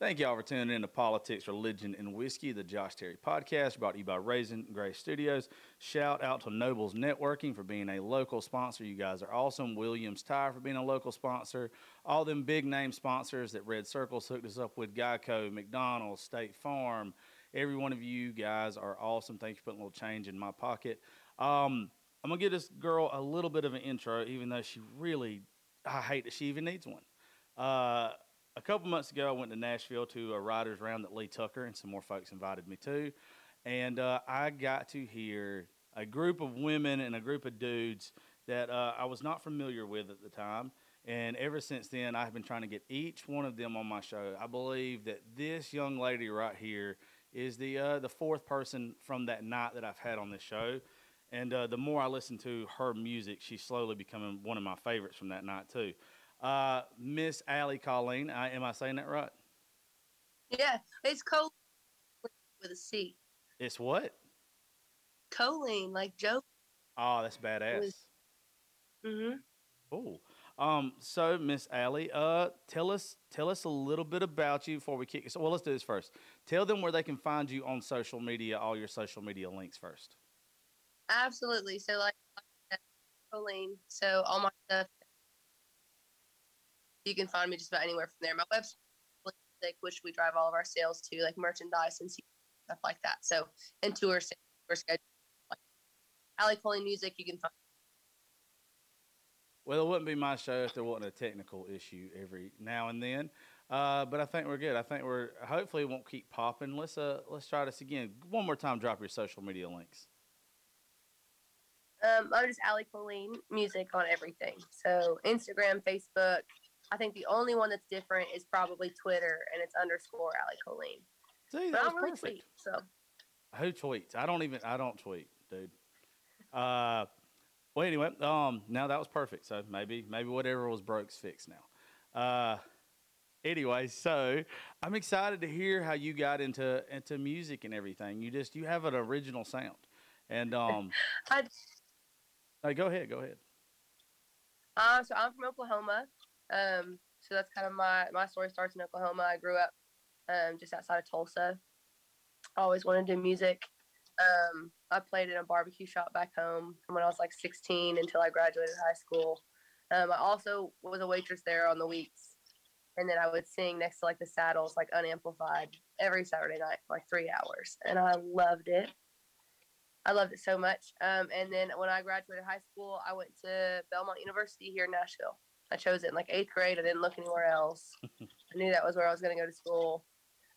Thank y'all for tuning in to Politics, Religion, and Whiskey, the Josh Terry podcast brought to you by Raisin Gray Studios. Shout out to Nobles Networking for being a local sponsor. You guys are awesome. Williams Tire for being a local sponsor. All them big name sponsors that Red Circles hooked us up with Geico, McDonald's, State Farm. Every one of you guys are awesome. Thank you for putting a little change in my pocket. Um, I'm going to give this girl a little bit of an intro, even though she really, I hate that she even needs one. Uh, a couple months ago, I went to Nashville to a writer's round that Lee Tucker and some more folks invited me to. And uh, I got to hear a group of women and a group of dudes that uh, I was not familiar with at the time. And ever since then, I've been trying to get each one of them on my show. I believe that this young lady right here is the uh, the fourth person from that night that I've had on this show. And uh, the more I listen to her music, she's slowly becoming one of my favorites from that night too. Uh, Miss Allie Colleen, I, am I saying that right? Yeah, it's Colleen with a C. It's what? Choline, like Joe. Oh, that's badass. Mm-hmm. Oh, um, so Miss Allie, uh, tell us tell us a little bit about you before we kick. So, well, let's do this first. Tell them where they can find you on social media. All your social media links first. Absolutely. So, like, Colleen. So all my stuff you can find me just about anywhere from there. My website, which we drive all of our sales to, like merchandise and stuff like that. So, and tour schedule. Like Allie Colleen Music, you can find. Well, it wouldn't be my show if there wasn't a technical issue every now and then. Uh, but I think we're good. I think we're hopefully it won't keep popping. Let's uh let's try this again. One more time. Drop your social media links. Um, I'm just Allie Colleen Music on everything. So Instagram, Facebook, I think the only one that's different is probably Twitter, and it's underscore Allie Colleen. See, that was really perfect. Tweet, so who tweets? I don't even. I don't tweet, dude. Uh, well, anyway, um, now that was perfect. So maybe, maybe whatever was broke's fixed now. Uh, anyway, so I'm excited to hear how you got into into music and everything. You just you have an original sound, and um, I. Go ahead. Go ahead. Uh, so I'm from Oklahoma. Um, so that's kind of my my story starts in Oklahoma. I grew up um, just outside of Tulsa. I always wanted to do music. Um, I played in a barbecue shop back home from when I was like 16 until I graduated high school. Um, I also was a waitress there on the weeks, and then I would sing next to like the saddles, like unamplified, every Saturday night for like three hours, and I loved it. I loved it so much. Um, and then when I graduated high school, I went to Belmont University here in Nashville. I chose it in like eighth grade. I didn't look anywhere else. I knew that was where I was going to go to school.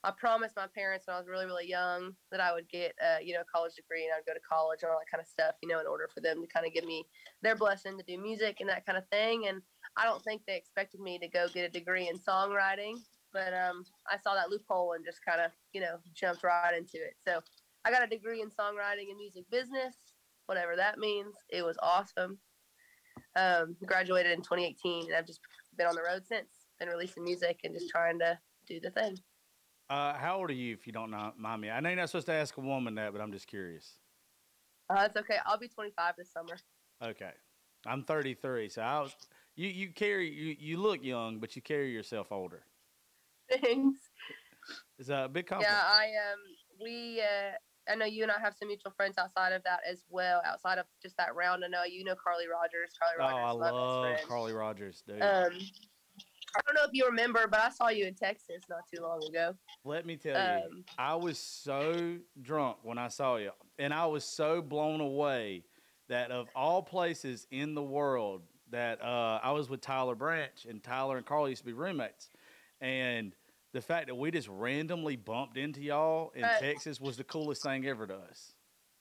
I promised my parents when I was really, really young that I would get, uh, you know, a college degree and I'd go to college and all that kind of stuff, you know, in order for them to kind of give me their blessing to do music and that kind of thing. And I don't think they expected me to go get a degree in songwriting, but um, I saw that loophole and just kind of, you know, jumped right into it. So I got a degree in songwriting and music business, whatever that means. It was awesome. Um, graduated in 2018, and I've just been on the road since. Been releasing music and just trying to do the thing. Uh, how old are you, if you don't mind me? I know you're not supposed to ask a woman that, but I'm just curious. Uh, that's okay. I'll be 25 this summer. Okay, I'm 33, so I was. You you carry you you look young, but you carry yourself older. Thanks. It's a big compliment. Yeah, I um we uh I know you and I have some mutual friends outside of that as well. Outside of just that round, I know you know Carly Rogers. Carly Rogers, oh, I love Carly Rogers, dude. Um, I don't know if you remember, but I saw you in Texas not too long ago. Let me tell um, you, I was so drunk when I saw you, and I was so blown away that of all places in the world, that uh, I was with Tyler Branch, and Tyler and Carly used to be roommates, and the fact that we just randomly bumped into y'all in uh, Texas was the coolest thing ever to us.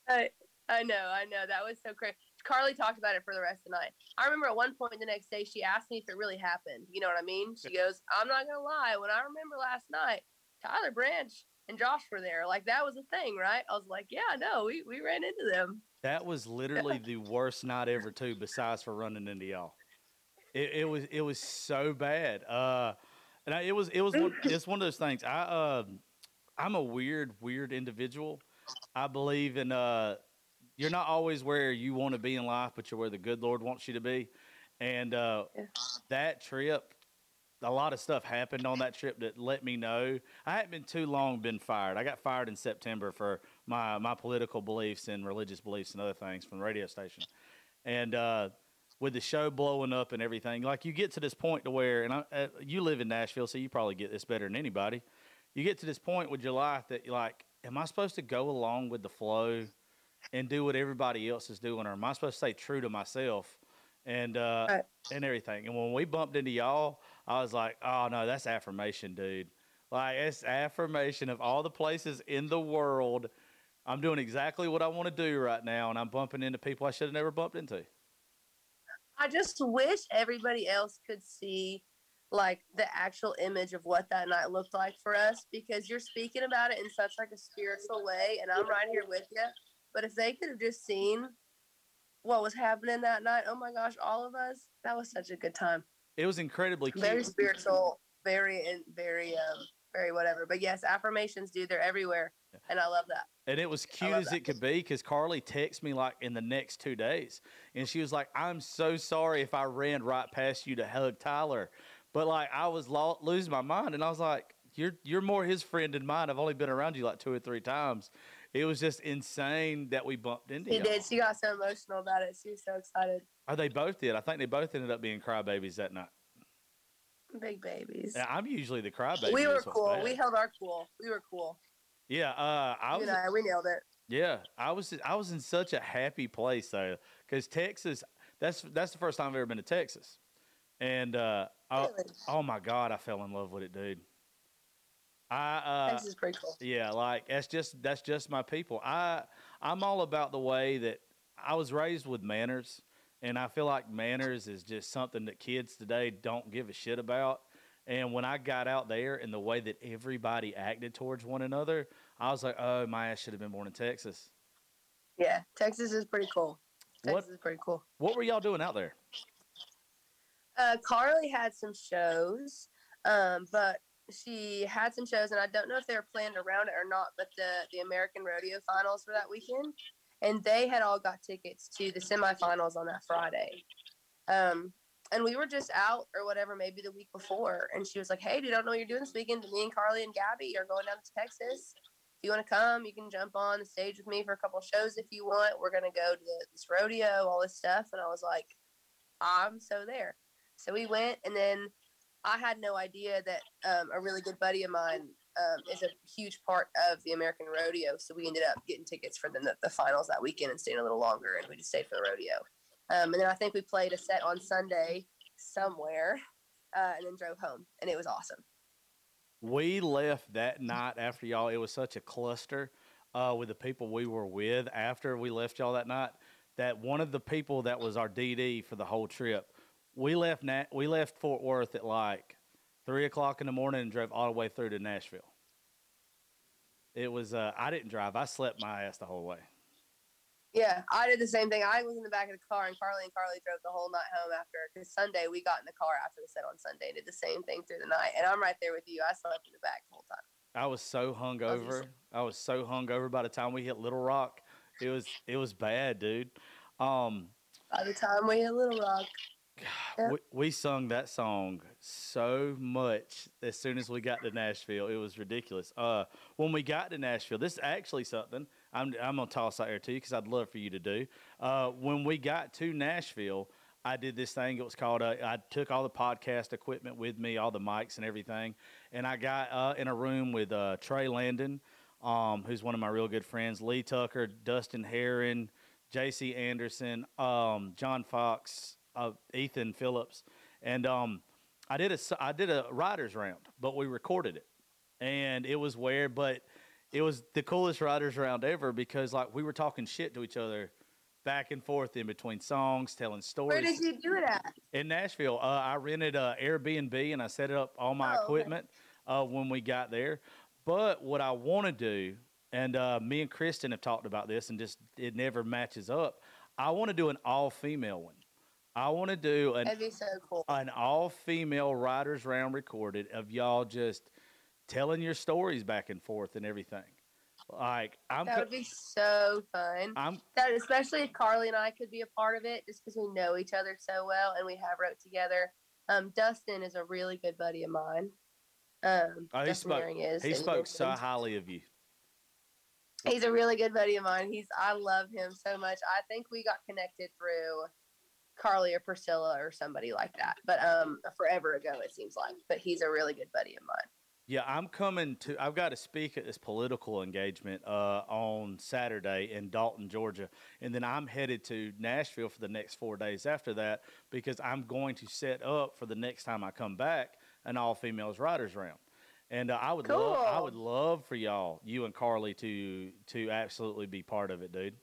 I I know, I know. That was so crazy. Carly talked about it for the rest of the night. I remember at one point the next day she asked me if it really happened. You know what I mean? She goes, I'm not gonna lie, when I remember last night, Tyler Branch and Josh were there. Like that was a thing, right? I was like, Yeah, no, we, we ran into them. That was literally the worst night ever too, besides for running into y'all. It, it was it was so bad. Uh and I, it was it was one, it's one of those things. I uh, I'm a weird weird individual. I believe in uh, you're not always where you want to be in life, but you're where the good Lord wants you to be. And uh, yeah. that trip a lot of stuff happened on that trip that let me know I hadn't been too long been fired. I got fired in September for my my political beliefs and religious beliefs and other things from the radio station, and uh, with the show blowing up and everything, like you get to this point to where, and I, uh, you live in Nashville, so you probably get this better than anybody. You get to this point with your life that you're like, am I supposed to go along with the flow and do what everybody else is doing, or am I supposed to stay true to myself and uh, Right. and everything? And when we bumped into y'all, I was like, oh no, that's affirmation, dude. Like it's affirmation of all the places in the world. I'm doing exactly what I want to do right now, and I'm bumping into people I should have never bumped into. I just wish everybody else could see like the actual image of what that night looked like for us because you're speaking about it in such like a spiritual way and I'm right here with you. But if they could have just seen what was happening that night, oh my gosh, all of us, that was such a good time. It was incredibly cute. Very spiritual, very and very um very whatever. But yes, affirmations, dude, they're everywhere. And I love that. And it was cute as that. it could be because Carly texted me like in the next two days. And she was like, I'm so sorry if I ran right past you to hug Tyler. But like, I was lo- losing my mind. And I was like, you're, you're more his friend than mine. I've only been around you like two or three times. It was just insane that we bumped into He you. did. She got so emotional about it. She was so excited. Oh, they both did. I think they both ended up being crybabies that night. Big babies. And I'm usually the crybaby. we were cool. bad. We held our cool. We were cool. Yeah, uh, I you was. I, we nailed it. Yeah, I was I was in such a happy place though, because Texas. That's that's the first time I've ever been to Texas, and uh, oh, Really? oh my God, I fell in love with it, dude. I uh, Texas is pretty cool. yeah, like that's just that's just my people. I I'm all about the way that I was raised with manners, and I feel like manners is just something that kids today don't give a shit about. And when I got out there and the way that everybody acted towards one another, I was like, oh, my ass should have been born in Texas. Yeah, Texas is pretty cool. What- Texas is pretty cool. What were y'all doing out there? Uh, Carly had some shows, um, but she had some shows, and I don't know if they were planned around it or not. But the the American Rodeo Finals for that weekend, and they had all got tickets to the semifinals on that Friday. Um, and we were just out or whatever, maybe the week before, and she was like, "Hey, dude, I don't know what you're doing this weekend. Me and Carly and Gabby are going down to Texas. If you want to come, you can jump on the stage with me for a couple shows if you want. We're gonna go to the, this rodeo, all this stuff." And I was like, "I'm so there." So we went, and then I had no idea that um, a really good buddy of mine um, is a huge part of the American Rodeo. So we ended up getting tickets for the, the finals that weekend and staying a little longer, and we just stayed for the rodeo. Um, and then I think we played a set on Sunday somewhere, uh, and then drove home, and it was awesome. We left that night after y'all. It was such a cluster uh, with the people we were with after we left y'all that night. That one of the people that was our DD for the whole trip, we left. Na- we left Fort Worth at like three o'clock in the morning and drove all the way through to Nashville. It was. Uh, I didn't drive. I slept my ass the whole way. Yeah, I did the same thing. I was in the back of the car, and Carly and Carly drove the whole night home after. Because Sunday we got in the car after the set on Sunday, and did the same thing through the night. And I'm right there with you. I slept in the back the whole time. I was so hungover. I was so hungover by the time we hit Little Rock. It was. It was bad, dude. Um, By the time we hit Little Rock, Yeah. we, we sung that song so much as soon as we got to Nashville. It was ridiculous. Uh, when we got to Nashville, this is actually something I'm, I'm going to toss out here to you because I'd love for you to do. Uh, when we got to Nashville, I did this thing. It was called, uh, I took all the podcast equipment with me, all the mics and everything. And I got uh, in a room with uh, Trey Landon, um, who's one of my real good friends, Lee Tucker, Dustin Heron, J.C. Anderson, um, John Fox, uh, Ethan Phillips, and um, I did a I did a writers round, but we recorded it, and it was weird, but it was the coolest writers round ever because like we were talking shit to each other back and forth in between songs, telling stories. where did you do it at? In Nashville, uh, I rented a Airbnb and I set up all my Oh, okay. equipment uh, when we got there. But what I want to do, and uh, me and Kristen have talked about this, and just it never matches up. I want to do an all female one. I want to do an That'd be so cool. an all female writers round recorded of y'all just telling your stories back and forth and everything. Like I'm, That would be so fun. I'm That especially if Carly and I could be a part of it, just because we know each other so well and we have wrote together. Um, Dustin is a really good buddy of mine. Um, Oh, he spoke- is. He spoke so highly of you. He's a really good buddy of mine. He's I love him so much. I think we got connected through Carly or Priscilla or somebody like that. But um forever ago it seems like. But he's a really good buddy of mine. Yeah, I'm coming to. I've got to speak at this political engagement uh, on Saturday in Dalton, Georgia, and then I'm headed to Nashville for the next four days after that because I'm going to set up for the next time I come back an all females riders round, and uh, I would love. I would love for y'all, you and Carly, to to absolutely be part of it, dude.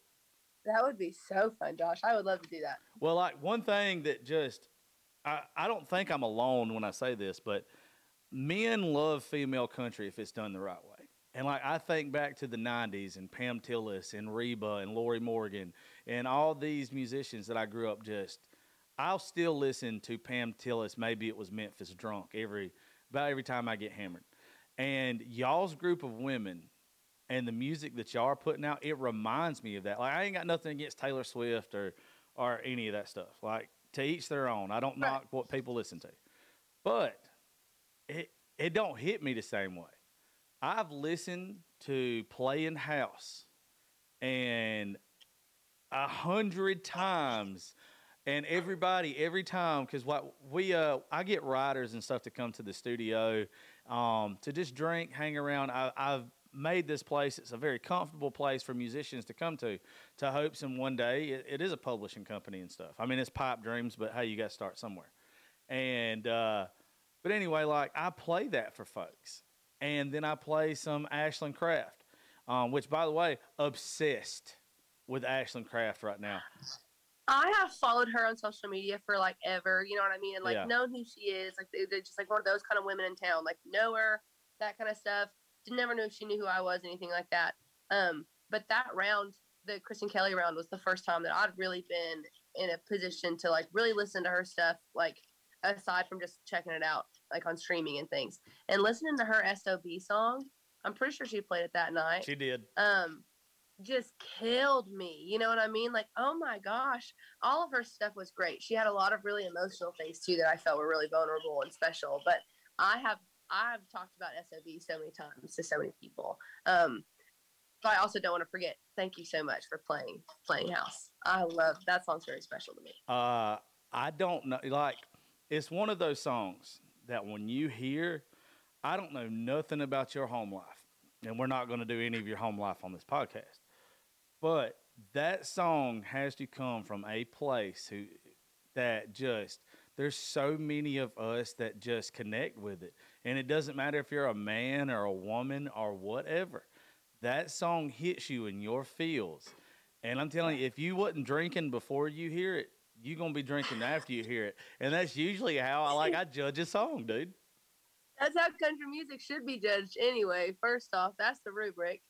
That would be so fun, Josh. I would love to do that. Well, like one thing that just I, I don't think I'm alone when I say this, but men love female country if it's done the right way. And like I think back to the '90s and Pam Tillis and Reba and Lorrie Morgan and all these musicians that I grew up just. I'll still listen to Pam Tillis. Maybe it was Memphis Drunk every about every time I get hammered. And y'all's group of women and the music that y'all are putting out, it reminds me of that. Like I ain't got nothing against Taylor Swift or or any of that stuff. Like to each their own. I don't knock what people listen to, but it it don't hit me the same way. I've listened to Playing House and a hundred times, and everybody every time because what we uh I get writers and stuff to come to the studio um to just drink, hang around. I, I've made this place it's a very comfortable place for musicians to come to to hopes and one day it, it is a publishing company and stuff i mean it's pipe dreams but hey you got to start somewhere and uh but anyway like i play that for folks and then i play some ashland craft um, which by the way obsessed with ashland craft right now I have followed her on social media for like ever, you know what I mean? And like Yeah. known who she is. Like they, they're just like one of those kind of women in town. Like know her, that kind of stuff. Didn't never know if she knew who I was, anything like that. Um, but that round, the Kristen Kelly round, was the first time that I'd really been in a position to like really listen to her stuff, like aside from just checking it out, like on streaming and things. And listening to her SOB song, I'm pretty sure she played it that night. She did. Um just killed me you know what i mean? Like oh my gosh. All of her stuff was great. She had a lot of really emotional things too that i felt were really vulnerable and special but i have i've talked about sob so many times to so many people. Um but i also don't want to forget thank you so much for playing playing house. I love that song's very special to me. Uh, I don't know. Like, it's one of those songs that when you hear, I don't know nothing about your home life, and we're not going to do any of your home life on this podcast. But that song has to come from a place who that just there's so many of us that just connect with it, and it doesn't matter if you're a man or a woman or whatever. That song hits you in your feels. And I'm telling you, if you wasn't drinking before you hear it, you're gonna be drinking after you hear it. And that's usually how I like I judge a song, dude. that's how country music should be judged anyway first off that's the rubric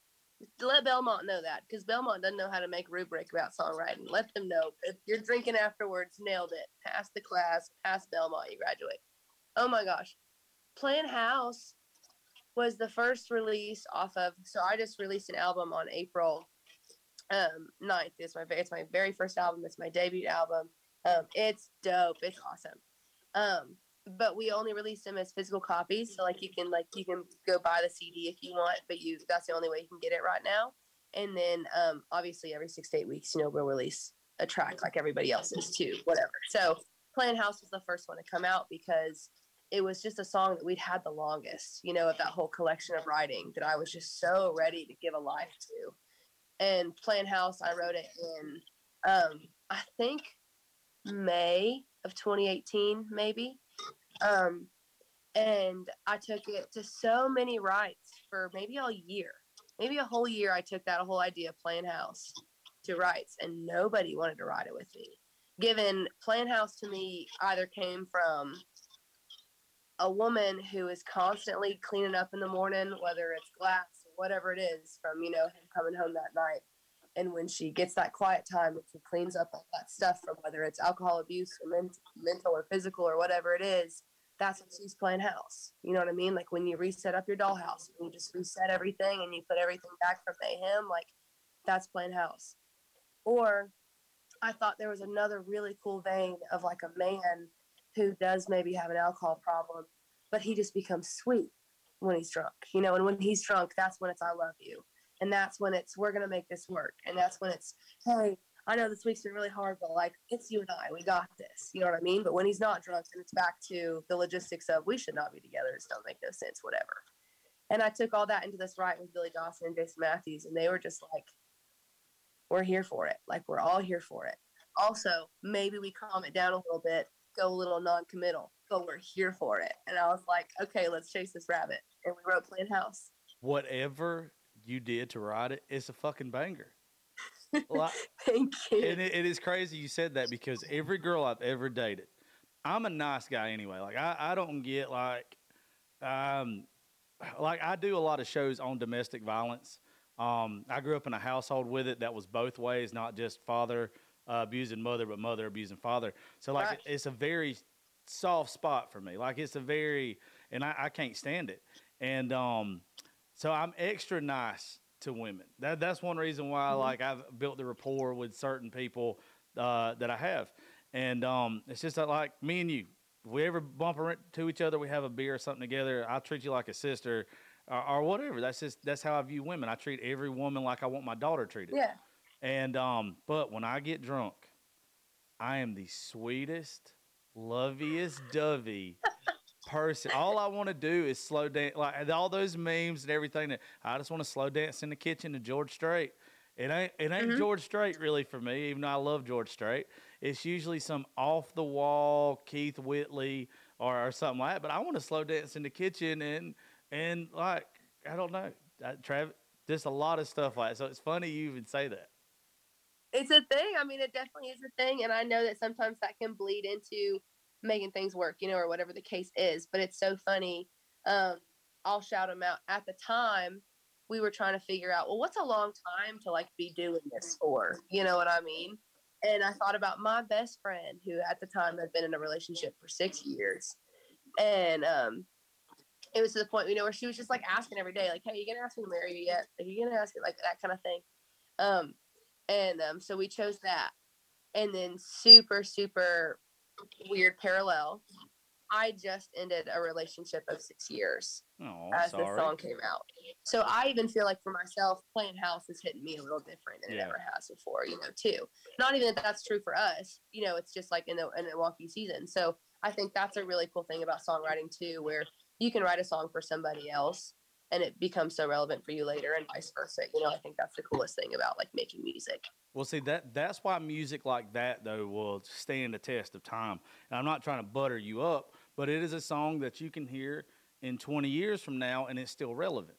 let Belmont know that because Belmont doesn't know how to make rubric about songwriting. Let them know if you're drinking afterwards, nailed it. Pass the class, pass Belmont, you graduate. Oh my gosh, Playing House was the first release off of. So I just released an album on April um 9th. It's my it's my very first album. It's my debut album. Um, it's dope. It's awesome. Um, but we only released them as physical copies so like you can like you can go buy the cd if you want but you that's the only way you can get it right now and then um obviously every six to eight weeks you know we'll release a track like everybody else is too whatever so Playing House was the first one to come out because it was just a song that we'd had the longest you know of that whole collection of writing that i was just so ready to give a life to and Playing House i wrote it in um i think may of 2018 maybe um, and I took it to so many writes for maybe a year, maybe a whole year. I took that whole idea of playing house to writes, and nobody wanted to write it with me. Given Playing House to me either came from a woman who is constantly cleaning up in the morning, whether it's glass whatever it is, from you know him coming home that night. And when she gets that quiet time and she cleans up all that stuff from whether it's alcohol abuse or men- mental or physical or whatever it is, that's when she's playing house. You know what I mean? Like when you reset up your dollhouse, when you just reset everything and you put everything back from mayhem, like that's playing house. Or I thought there was another really cool vein of like a man who does maybe have an alcohol problem, but he just becomes sweet when he's drunk, you know, and when he's drunk, that's when it's I love you. And that's when it's we're gonna make this work. And that's when it's, hey, I know this week's been really hard, but like it's you and I, we got this. You know what I mean? But when he's not drunk, then it's back to the logistics of we should not be together. It don't make no sense, whatever. And I took all that into this write with Billy Dawson and Jason Matthews, and they were just like, we're here for it. Like we're all here for it. Also, maybe we calm it down a little bit, go a little non-committal, but we're here for it. And I was like, okay, let's chase this rabbit. And we wrote Playing House. Whatever you did to write it, it's a fucking banger. Like, Thank you. And it, it is crazy you said that because every girl I've ever dated, I'm a nice guy anyway. Like I, I don't get like, um, like I do a lot of shows on domestic violence. Um, I grew up in a household with it that was both ways, not just father uh, abusing mother, but mother abusing father. So like Right. it's a very soft spot for me. Like it's a very, and I, I can't stand it. And um, so I'm extra nice to women. That that's one reason why Mhm. like I've built the rapport with certain people uh, that I have. And um, it's just that like me and you, if we ever bump into each other, we have a beer or something together. I treat you like a sister. Or, or whatever. That's just that's how I view women. I treat every woman like I want my daughter treated. Yeah. And um, but when I get drunk, I am the sweetest, loveliest dovey person. All I want to do is slow dance, like all those memes and everything. That I just want to slow dance in the kitchen to George Strait. It ain't it ain't Mhm. George Strait really for me, even though I love George Strait. It's usually some off the wall Keith Whitley or, or something like that. But I want to slow dance in the kitchen and and like I don't know, uh, Travis. Just a lot of stuff like that. So it's funny you even say that. It's a thing. I mean, it definitely is a thing, and I know that sometimes that can bleed into making things work, you know, or whatever the case is. But it's so funny. Um, I'll shout them out. At the time, we were trying to figure out, well, what's a long time to like be doing this for? You know what I mean? And I thought about my best friend, who at the time had been in a relationship for six years, and um, it was to the point, you know, where she was just like asking every day, like, "Hey, you gonna ask me to marry you yet? Are you gonna ask it like that kind of thing?" Um, and um, so we chose that. And then super, super weird parallel. I just ended a relationship of six years Oh, as sorry. this song came out. So I even feel like for myself, playing house is hitting me a little different than Yeah. it ever has before, you know, too. Not even that that's true for us, you know, it's just like in the in the wonky season. So I think that's a really cool thing about songwriting too, where you can write a song for somebody else and it becomes so relevant for you later and vice versa. You know, I think that's the coolest thing about like making music. Well, see that that's why music like that though will stand the test of time. And I'm not trying to butter you up, but it is a song that you can hear in 20 years from now, and it's still relevant.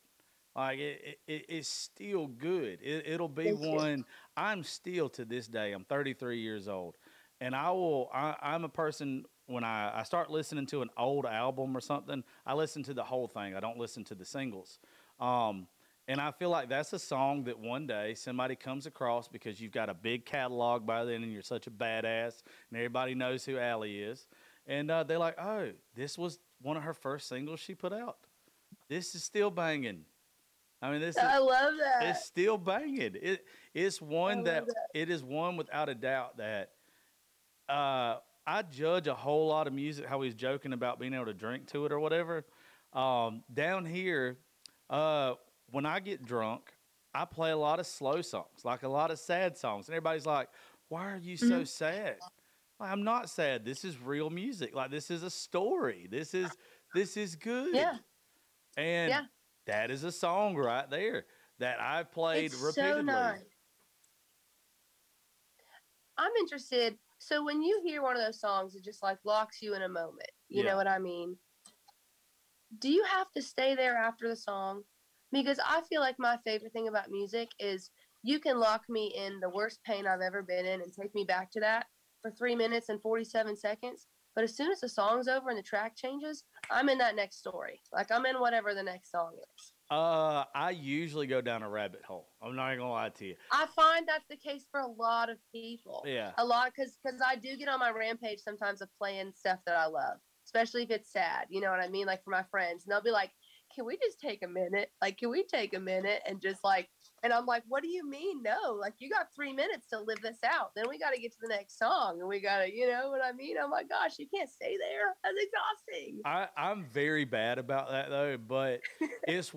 Like it, it it's still good. It, it'll be Thank you. one. I'm still to this day. I'm 33 years old, and I will. I, I'm a person when I, I start listening to an old album or something. I listen to the whole thing. I don't listen to the singles. Um, and I feel like that's a song that one day somebody comes across because you've got a big catalog by then and you're such a badass and everybody knows who Allie is. And uh, they're like, oh, this was one of her first singles she put out. This is still banging. I mean, this is, I love that. it's still banging. It, it's one that, that. it is one without a doubt that uh, I judge a whole lot of music, how he's joking about being able to drink to it or whatever. Um, down here, uh, when I get drunk, I play a lot of slow songs, like a lot of sad songs. And everybody's like, why are you so Mhm. sad? Like, I'm not sad. This is real music. Like this is a story. This is this is good. Yeah. And Yeah. that is a song right there that I've played it's repeatedly. so nice. I'm interested. So when you hear one of those songs, it just like locks you in a moment. You Yeah. know what I mean? Do you have to stay there after the song? Because I feel like my favorite thing about music is you can lock me in the worst pain I've ever been in and take me back to that for three minutes and 47 seconds. But as soon as the song's over and the track changes, I'm in that next story. Like I'm in whatever the next song is. Uh, I usually go down a rabbit hole. I'm not even gonna lie to you. I find that's the case for a lot of people. Yeah. A lot because because I do get on my rampage sometimes of playing stuff that I love, especially if it's sad. You know what I mean? Like for my friends, and they'll be like, "Can we just take a minute? Like, can we take a minute and just like And I'm like, what do you mean? No, like you got three minutes to live this out. Then we got to get to the next song, and we got to, you know what I mean? Oh my gosh, you can't stay there. That's exhausting. I, I'm very bad about that though, but it's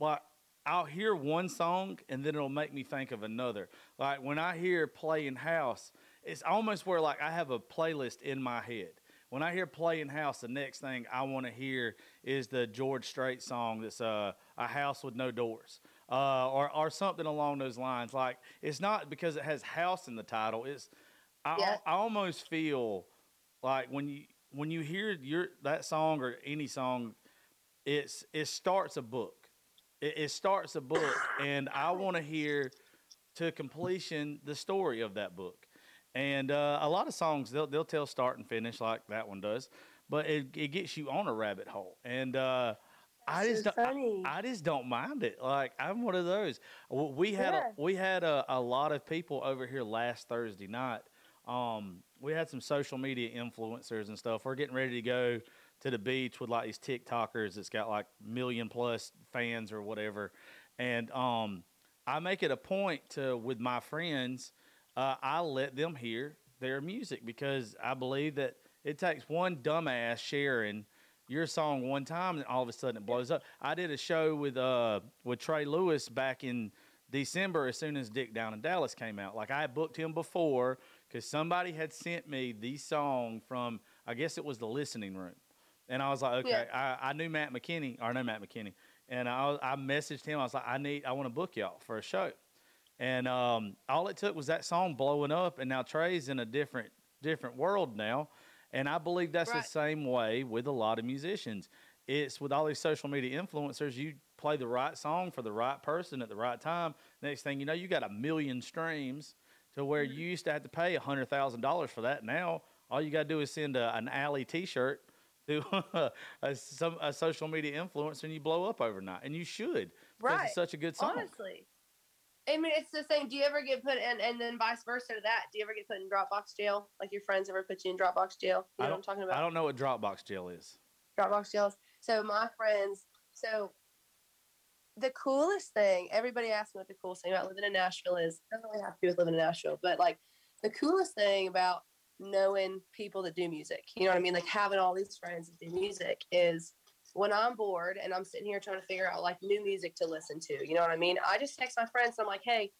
like I'll hear one song and then it'll make me think of another. Like when I hear Playing House, it's almost where like I have a playlist in my head. When I hear Playing House, the next thing I want to hear is the George Strait song that's uh, A House with No Doors uh, or or something along those lines. Like it's not because it has house in the title. It's I, Yeah. I almost feel like when you when you hear your that song or any song, it's it starts a book. It, it starts a book, and I want to hear to completion the story of that book. And uh, a lot of songs they'll they'll tell start and finish like that one does, but it, it gets you on a rabbit hole. And uh, I just so don't. I, I just don't mind it. Like I'm one of those. We had Yeah. a, we had a, a lot of people over here last Thursday night. Um, we had some social media influencers and stuff. We're getting ready to go to the beach with like these TikTokers that's got like million plus fans or whatever. And um, I make it a point to with my friends, uh, I let them hear their music because I believe that it takes one dumbass sharing your song one time and all of a sudden it blows up. I did a show with uh with Trey Lewis back in December as soon as Dick Down in Dallas came out. Like I had booked him before because somebody had sent me the song from I guess it was the listening room. And I was like, okay, I, I knew Matt McKinney, or no Matt McKinney, and I I messaged him. I was like, I need, I want to book y'all for a show, and um, all it took was that song blowing up, and now Trey's in a different different world now, and I believe that's Right. the same way with a lot of musicians. It's with all these social media influencers, you play the right song for the right person at the right time. Next thing you know, you got a million streams to where Mm-hmm. you used to have to pay a hundred thousand dollars for that. Now all you got to do is send a, an alley T-shirt to a, some a social media influencer, and you blow up overnight. And you should because Right. it's such a good song. Honestly. I mean, it's the same. Do you ever get put in, and then vice versa to that? Do you ever get put in Dropbox jail? Like your friends ever put you in Dropbox jail? I You know what I'm don't- talking I don't know what Dropbox jail is. Dropbox jails. So my friends, so the coolest thing, everybody asks me what the coolest thing about living in Nashville is. Doesn't really have to do with living in Nashville, but like the coolest thing about knowing people that do music, you know what I mean? Like having all these friends that do music is when I'm bored and I'm sitting here trying to figure out like new music to listen to, you know what I mean? I just text my friends and I'm like, hey,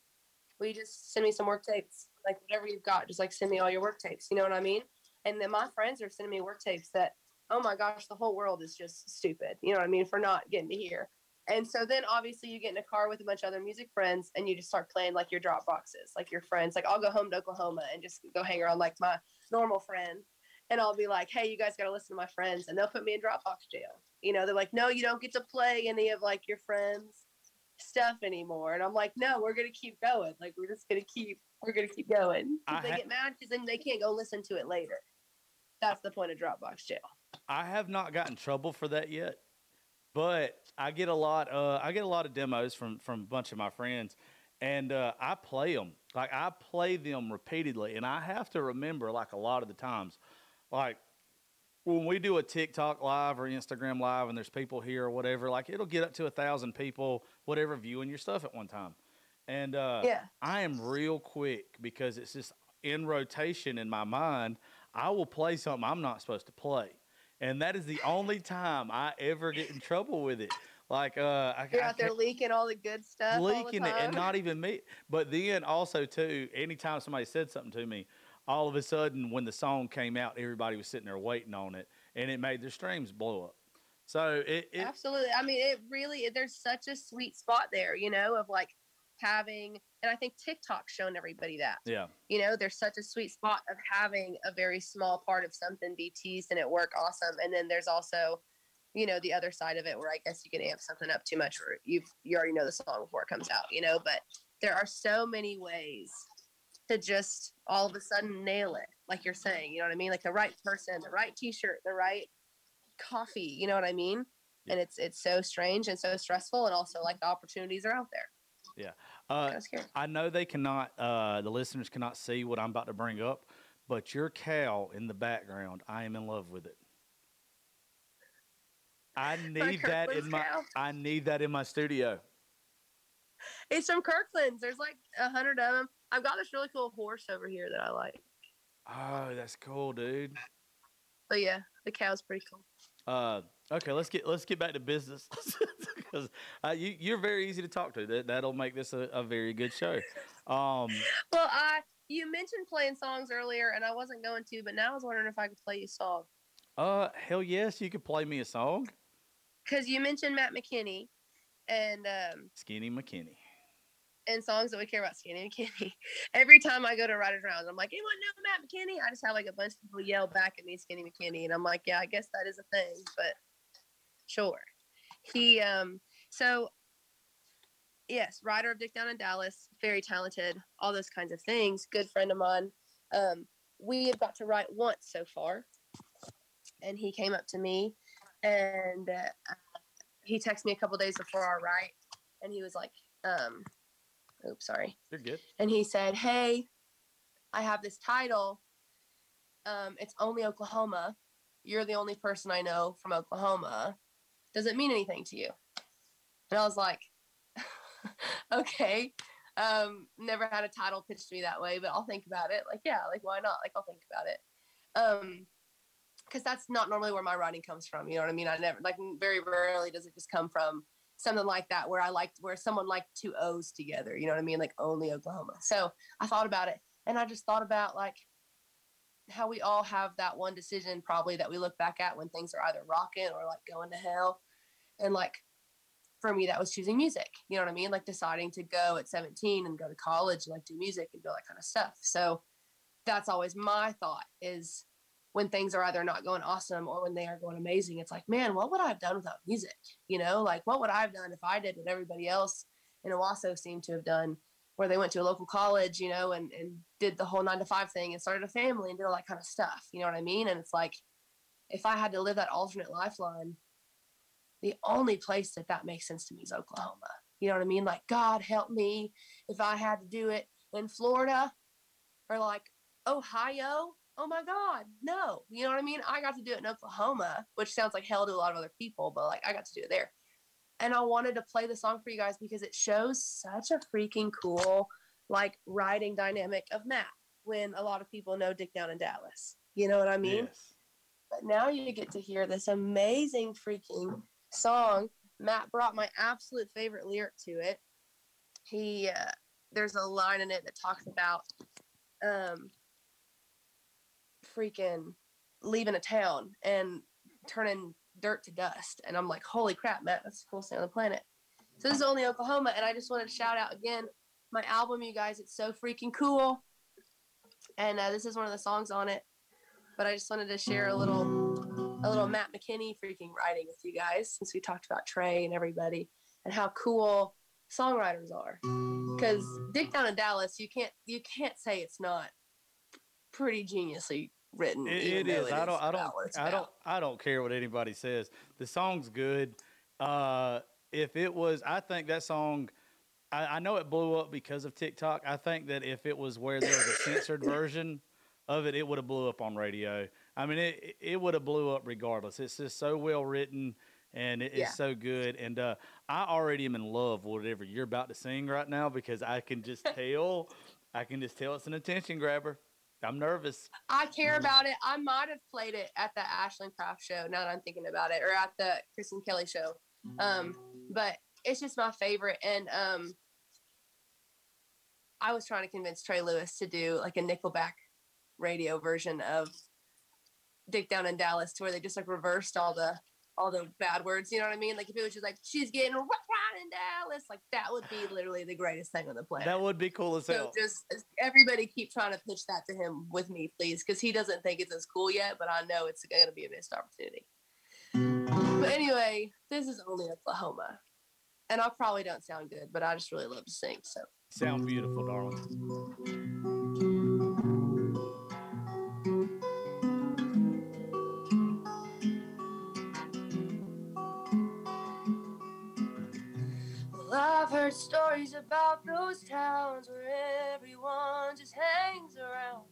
will you just send me some work tapes? Like whatever you've got, just like send me all your work tapes. You know what I mean? And then my friends are sending me work tapes that, oh my gosh, the whole world is just stupid. You know what I mean? For not getting to hear. And so then obviously you get in a car with a bunch of other music friends and you just start playing like your drop boxes, like your friends. Like I'll go home to Oklahoma and just go hang around like my normal friend. And I'll be like, hey, you guys got to listen to my friends. And they'll put me in Dropbox jail. You know, they're like, no, you don't get to play any of like your friends' stuff anymore. And I'm like, no, we're going to keep going. Like, we're just going to keep, we're going to keep going. I they ha- get mad because then they can't go listen to it later. That's the point of Dropbox jail. I have not gotten trouble for that yet, but I get a lot. Uh, I get a lot of demos from from a bunch of my friends, and uh, I play them. Like I play them repeatedly, and I have to remember like a lot of the times, like when we do a TikTok live or Instagram live, and there's people here or whatever. Like it'll get up to a thousand people, whatever, viewing your stuff at one time, and uh, Yeah. I am real quick because it's just in rotation in my mind. I will play something I'm not supposed to play. And that is the only time I ever get in trouble with it. Like uh I, You're out there leaking all the good stuff. all the leaking it and not even me. But then also too, anytime somebody said something to me, all of a sudden when the song came out, everybody was sitting there waiting on it and it made their streams blow up. So it, it Absolutely. I mean, it really, there's such a sweet spot there, you know, of like having, and I think TikTok's shown everybody that. yeah. You know, there's such a sweet spot of having a very small part of something be teased and it work awesome. And then there's also, you know, the other side of it where I guess you can amp something up too much where you've, you already know the song before it comes out, you know, but there are so many ways to just all of a sudden nail it. Like you're saying, you know what I mean? Like the right person, the right t-shirt, the right coffee, you know what I mean? And it's, it's so strange and so stressful. And also like the opportunities are out there. Uh, of scary. I know they cannot, uh, the listeners cannot see what I'm about to bring up, but your cow in the background, I am in love with it. I need that in my, cow? I need that in my studio. It's from Kirkland's. There's like a hundred of them. I've got this really cool horse over here that I like. Oh, that's cool, dude. But yeah, the cow's pretty cool. Uh, okay, let's get let's get back to business because uh, you you're very easy to talk to. That that'll make this a, a very good show. Um, Well, I you mentioned playing songs earlier, and I wasn't going to, but now I was wondering if I could play you a song uh, hell yes, you could play me a song, because you mentioned Matt McKinney, and um, Skinny McKinney. And songs that we care about Skinny McKinney. Every time I go to Writers Rounds, I'm like, anyone know Matt McKinney? I just have like a bunch of people yell back at me, Skinny McKinney, and I'm like, yeah, I guess that is a thing, but sure. He um so yes, writer of Dick Down in Dallas, very talented, all those kinds of things. Good friend of mine. Um, we have got to write once so far, and he came up to me, and uh, he texted me a couple days before our write, and he was like, um, "Oops, sorry." You're good. and he said, "Hey, I have this title. Um, it's only Oklahoma. You're the only person I know from Oklahoma. Does it mean anything to you?" And I was like, "Okay." Um, never had a title pitched to me that way, but I'll think about it. Like, yeah, like why not? Like, I'll think about it. Um, because that's not normally where my writing comes from. You know what I mean? I never like very rarely does it just come from something like that where I liked where someone liked two O's together. You know what I mean? Like only Oklahoma. So I thought about it and I just thought about like how we all have that one decision probably that we look back at when things are either rocking or like going to hell. And like for me that was choosing music. You know what I mean? Like deciding to go at 17 and go to college and like do music and do all that kind of stuff. So that's always my thought is when things are either not going awesome or when they are going amazing, it's like, man, what would I have done without music? You know, like what would I have done if I did what everybody else in Owasso seemed to have done, where they went to a local college, you know, and, and did the whole nine to five thing and started a family and did all that kind of stuff. You know what I mean? And it's like, if I had to live that alternate lifeline, the only place that that makes sense to me is Oklahoma. You know what I mean? Like, God help me if I had to do it in Florida or like Ohio oh my god no you know what i mean? I got to do it in oklahoma which sounds like hell to a lot of other people but like i got to do it there. And i wanted to play the song for you guys because it shows such a freaking cool like writing dynamic of matt when a lot of people know dick down in dallas you know what i mean? Yes. but now you get to hear this amazing freaking song. Matt brought my absolute favorite lyric to it. He uh, there's a line in it that talks about um freaking leaving a town and turning dirt to dust. And I'm like, holy crap, Matt, that's the coolest thing on the planet. So this is only Oklahoma, and I just wanted to shout out again my album, you guys. It's so freaking cool, and uh, this is one of the songs on it. But I just wanted to share a little, a little Matt McKinney freaking writing with you guys, since we talked about Trey and everybody, and how cool songwriters are. Because Dick Down in Dallas, you can't, you can't say it's not pretty geniusly written. It, it is. I don't. I don't. I don't. I don't care what anybody says. The song's good. Uh, if it was, I think that song. I, I know it blew up because of TikTok. I think that if it was where there was a censored version of it, it would have blew up on radio. I mean, it it would have blew up regardless. It's just so well written and it is Yeah. so good. And uh, I already am in love with whatever you're about to sing right now because I can just tell. I can just tell it's an attention grabber. I'm nervous. I care about it. I might have played it at the Ashland Craft show. Now that I'm thinking about it, or at the Kristen Kelly show. Um, but it's just my favorite. And um, I was trying to convince Trey Lewis to do like a Nickelback radio version of Dick Down in Dallas, to where they just like reversed all the all the bad words. You know what I mean? Like if it was just like she's getting right in Dallas, like that would be literally the greatest thing on the planet. That would be cool as So hell. just uh, everybody keep trying to pitch that to him with me, please, because he doesn't think it's as cool yet, but I know it's going to be a missed opportunity. But anyway, this is only Oklahoma, and I probably don't sound good, but I just really love to sing. So Sound beautiful, darling. Heard stories about those towns where everyone just hangs around.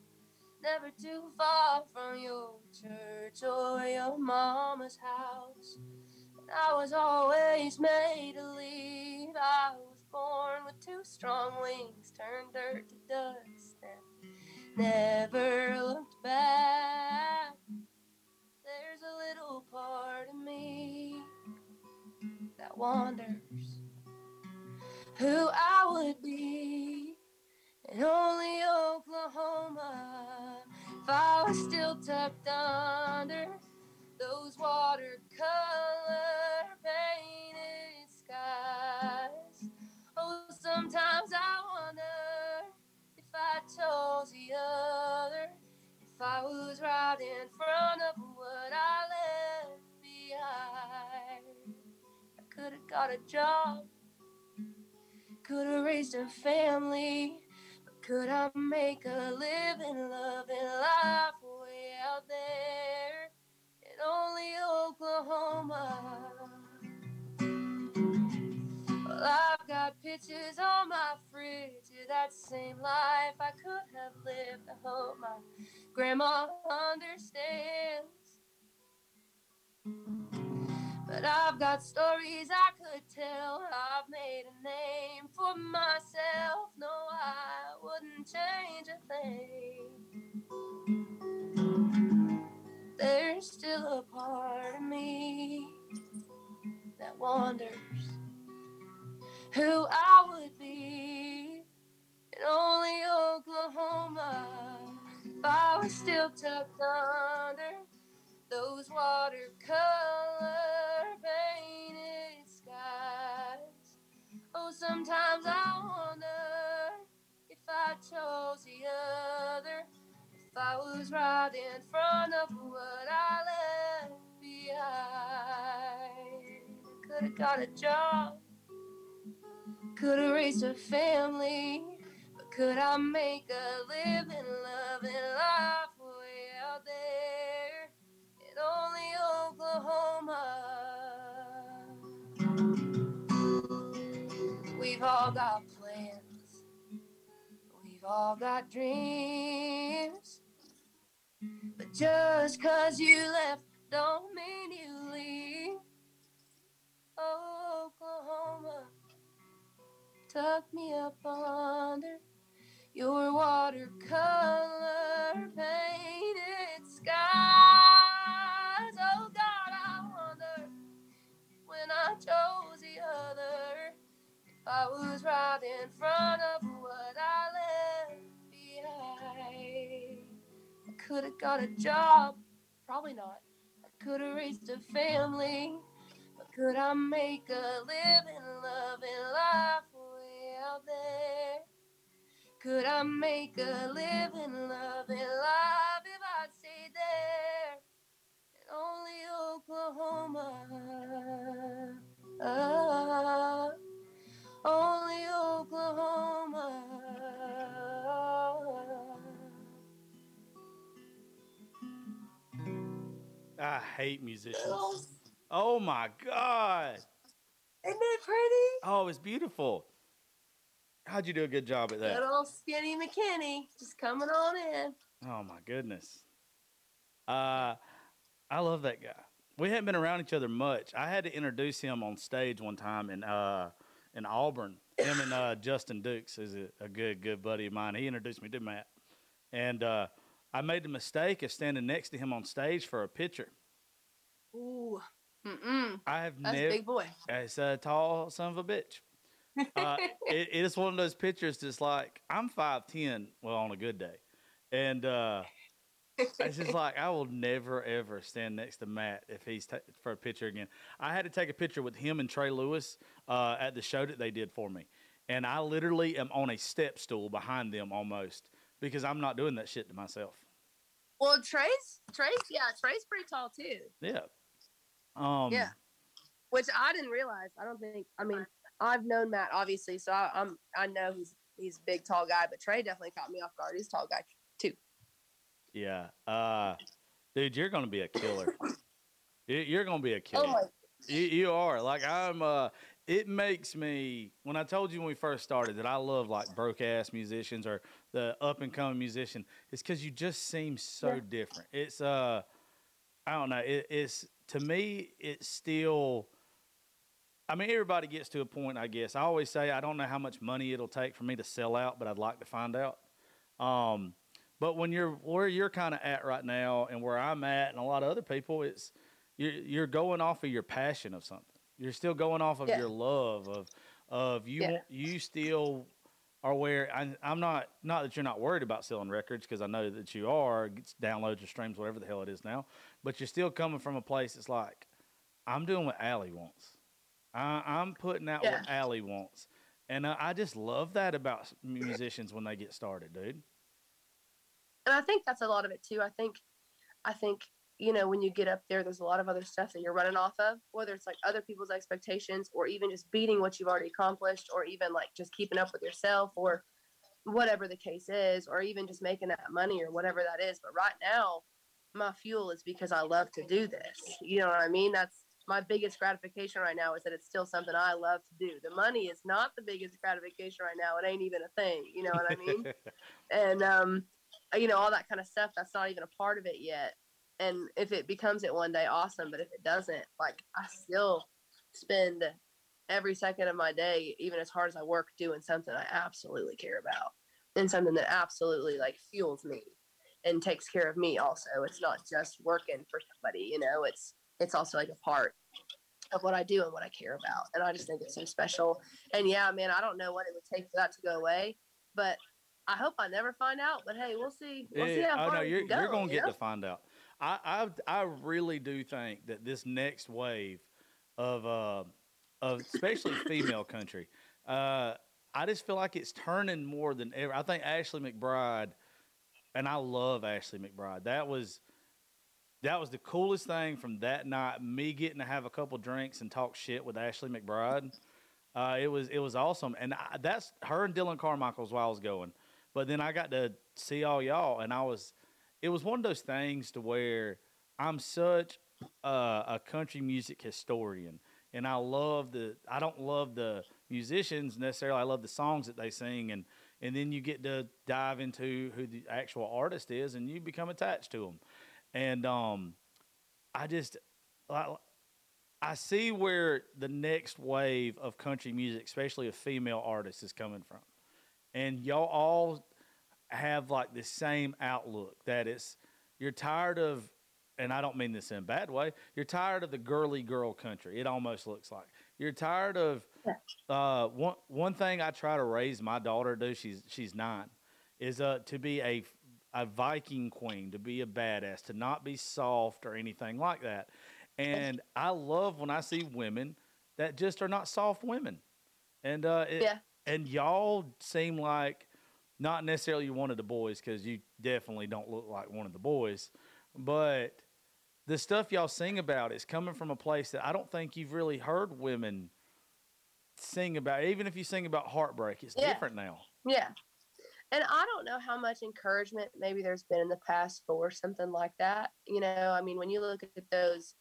Never too far from your church or your mama's house. And I was always made to leave. I was born with two strong wings, turned dirt to dust, and never looked back. There's a little part of me that wonders who I would be in only Oklahoma if I was still tucked under those watercolor painted skies. Oh, sometimes I wonder if I chose the other, if I was right in front of what I left behind. I could have got a job, could have raised a family. but Could I make a living, loving life way out there? in only Oklahoma. Well, I've got pictures on my fridge of that same life I could have lived. I hope my grandma understands. But I've got stories I could tell. I've made a name for myself. No, I wouldn't change a thing there's still a part of me that wonders who I would be in only Oklahoma if I was still tucked under those watercolor Sometimes I wonder if I chose the other. If I was right in front of what I left behind, could have got a job, could have raised a family, but could I make a living, loving life way out there in only Oklahoma? We've all got plans, we've all got dreams. But just cause you left don't mean you leave. Oklahoma, tuck me up under your watercolor painted skies. Oh God, I wonder when I chose the other I was right in front of what I left behind. I could have got a job, probably not. I could have raised a family, but could I make a living, loving life way out there? Could I make a living, loving life if I'd stayed there in only Oklahoma? Ah, only Oklahoma. I hate musicians. Oh my God. Isn't it pretty? Oh, it's beautiful. How'd you do a good job at that? Good old skinny McKinney just coming on in. Oh my goodness. Uh I love that guy. We hadn't been around each other much. I had to introduce him on stage one time and uh in Auburn. Him and uh Justin Dukes is a, a good good buddy of mine. He introduced me to Matt. And uh I made the mistake of standing next to him on stage for a picture. Ooh. Mm-mm. I have That's never big boy. It's a tall son of a bitch. Uh, it, it is one of those pictures that's like I'm five ten, well on a good day, and uh, it's just like I will never ever stand next to Matt if he's ta- for a picture again. I had to take a picture with him and Trey Lewis uh, at the show that they did for me, and I literally am on a step stool behind them almost because I'm not doing that shit to myself. well, Trey's Trey's yeah, Trey's pretty tall too. Yeah. Um, Yeah. Which I didn't realize. I don't think. I mean, I've known Matt obviously, so I, I'm I know he's he's a big tall guy, but Trey definitely caught me off guard. He's a tall guy too. Yeah. Uh, dude, you're gonna be a killer. You- You're gonna be a killer. Oh! You, you are like I'm. Uh, it makes me when I told you when we first started that I love like broke ass musicians or the up and coming musician. It's because you just seem so Yeah. different. It's uh, I don't know. It, it's to me, it's still I mean, everybody gets to a point, I guess. I always say I don't know how much money it'll take for me to sell out, but I'd like to find out. Um, but when you're where you're kind of at right now, and where I'm at, and a lot of other people, it's you're you're going off of your passion of something. You're still going off of Yeah. your love of of you. Yeah. You still are where I, I'm not. Not that you're not worried about selling records because I know that you are. Gets downloads or streams, whatever the hell it is now. But you're still coming from a place that's like, I'm doing what Allie wants. I, I'm putting out what Allie wants, and I, I just love that about musicians when they get started, dude. And I think that's a lot of it too. I think, I think you know when you get up there, there's a lot of other stuff that you're running off of, whether it's like other people's expectations or even just beating what you've already accomplished, or even like just keeping up with yourself, or whatever the case is, or even just making that money or whatever that is. But right now, my fuel is because I love to do this. You know what I mean? That's my biggest gratification right now is that it's still something I love to do. The money is not the biggest gratification right now. It ain't even a thing. You know what I mean? and um, Uh, you know all that kind of stuff. That's not even a part of it yet. And if it becomes it one day, awesome. But if it doesn't, like I still spend every second of my day, even as hard as I work, doing something I absolutely care about and something that absolutely like fuels me and takes care of me. Also, it's not just working for somebody. You know, it's it's also like a part of what I do and what I care about. And I just think it's so special. And yeah, man, I don't know what it would take for that to go away, but I hope I never find out. But hey, we'll see. We'll see Yeah, how oh far no, you're, go. you're going to get know? to find out. I, I I really do think that this next wave of uh of especially female country, uh, I just feel like it's turning more than ever. I think Ashley McBryde, and I love Ashley McBryde. That was that was the coolest thing from that night. Me getting to have a couple drinks and talk shit with Ashley McBryde. Uh, it was it was awesome, and I, that's her and Dillon Carmichael's while I was going. But then I got to see all y'all, and I was it was one of those things to where I'm such a, a country music historian, and I love the I don't love the musicians necessarily. I love the songs that they sing, and and then you get to dive into who the actual artist is, and you become attached to them. And um, I just I, I see where the next wave of country music, especially of female artists, is coming from, and y'all all have like the same outlook that it's you're tired of and I don't mean this in a bad way. You're tired of the girly girl country. It almost looks like you're tired of uh, one one thing I try to raise my daughter to do. She's she's nine, is uh to be a a Viking queen, to be a badass, to not be soft or anything like that. And I love when I see women that just are not soft women. And uh, it, Yeah. And y'all seem like not necessarily one of the boys because you definitely don't look like one of the boys, but the stuff y'all sing about is coming from a place that I don't think you've really heard women sing about. Even if you sing about heartbreak, it's Yeah. different now. Yeah. And I don't know how much encouragement maybe there's been in the past for something like that. You know, I mean, when you look at those,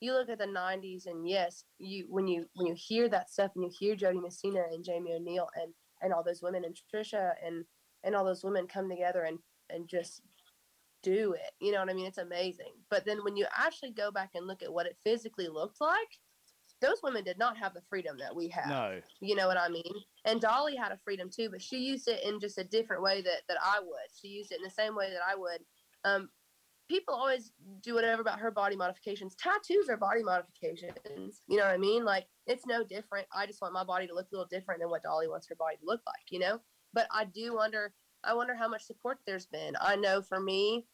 you look at the '90s, and yes, you when you when you hear that stuff, and you hear Jo Dee Messina and Jamie O'Neal and and all those women and Trisha and and all those women come together and and just do it. You know what I mean? It's amazing. But then when you actually go back and look at what it physically looked like, those women did not have the freedom that we have. No, You know what I mean? And Dolly had a freedom too, but she used it in just a different way that, that I would. She used it in the same way that I would. Um, people always do whatever about her body modifications. Tattoos are body modifications. You know what I mean? Like it's no different. I just want my body to look a little different than what Dolly wants her body to look like, you know? But I do wonder I wonder how much support there's been. I know for me,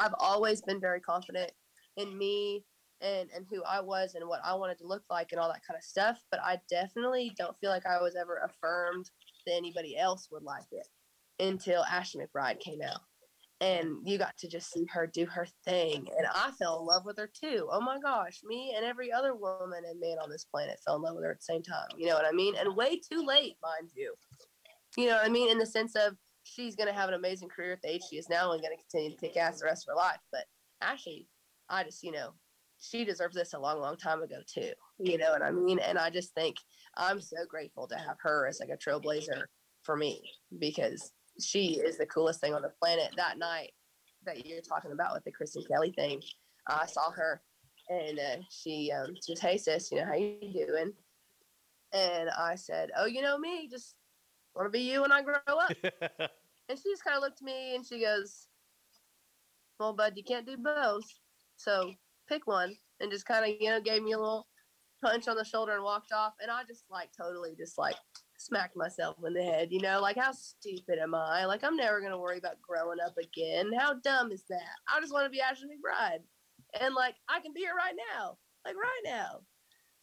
I've always been very confident in me and and who I was and what I wanted to look like and all that kind of stuff. But I definitely don't feel like I was ever affirmed that anybody else would like it until Ashley McBryde came out. And you got to just see her do her thing. And I fell in love with her too. Oh my gosh. Me and every other woman and man on this planet fell in love with her at the same time. You know what I mean? And way too late, mind you. You know what I mean? In the sense of she's going to have an amazing career at the age she is now and going to continue to kick ass the rest of her life. But Ashley, I just, you know, she deserves this a long, long time ago too. You know what I mean? And I just think I'm so grateful to have her as like a trailblazer for me because she is the coolest thing on the planet. That night that you're talking about with the Kristen Kelly thing, I saw her and uh, she um, she was, "Hey sis, you know how you doing?" And I said, "Oh, you know me, just want to be you when I grow up." and she just kind of looked at me and she goes, "Well, bud, you can't do both, so pick one." And just kind of you know gave me a little punch on the shoulder and walked off. And I just like totally just like smacked myself in the head. You know, like how stupid am I? Like I'm never gonna worry about growing up again. How dumb is that? I just want to be Ashley McBryde, and like I can be her right now, like right now.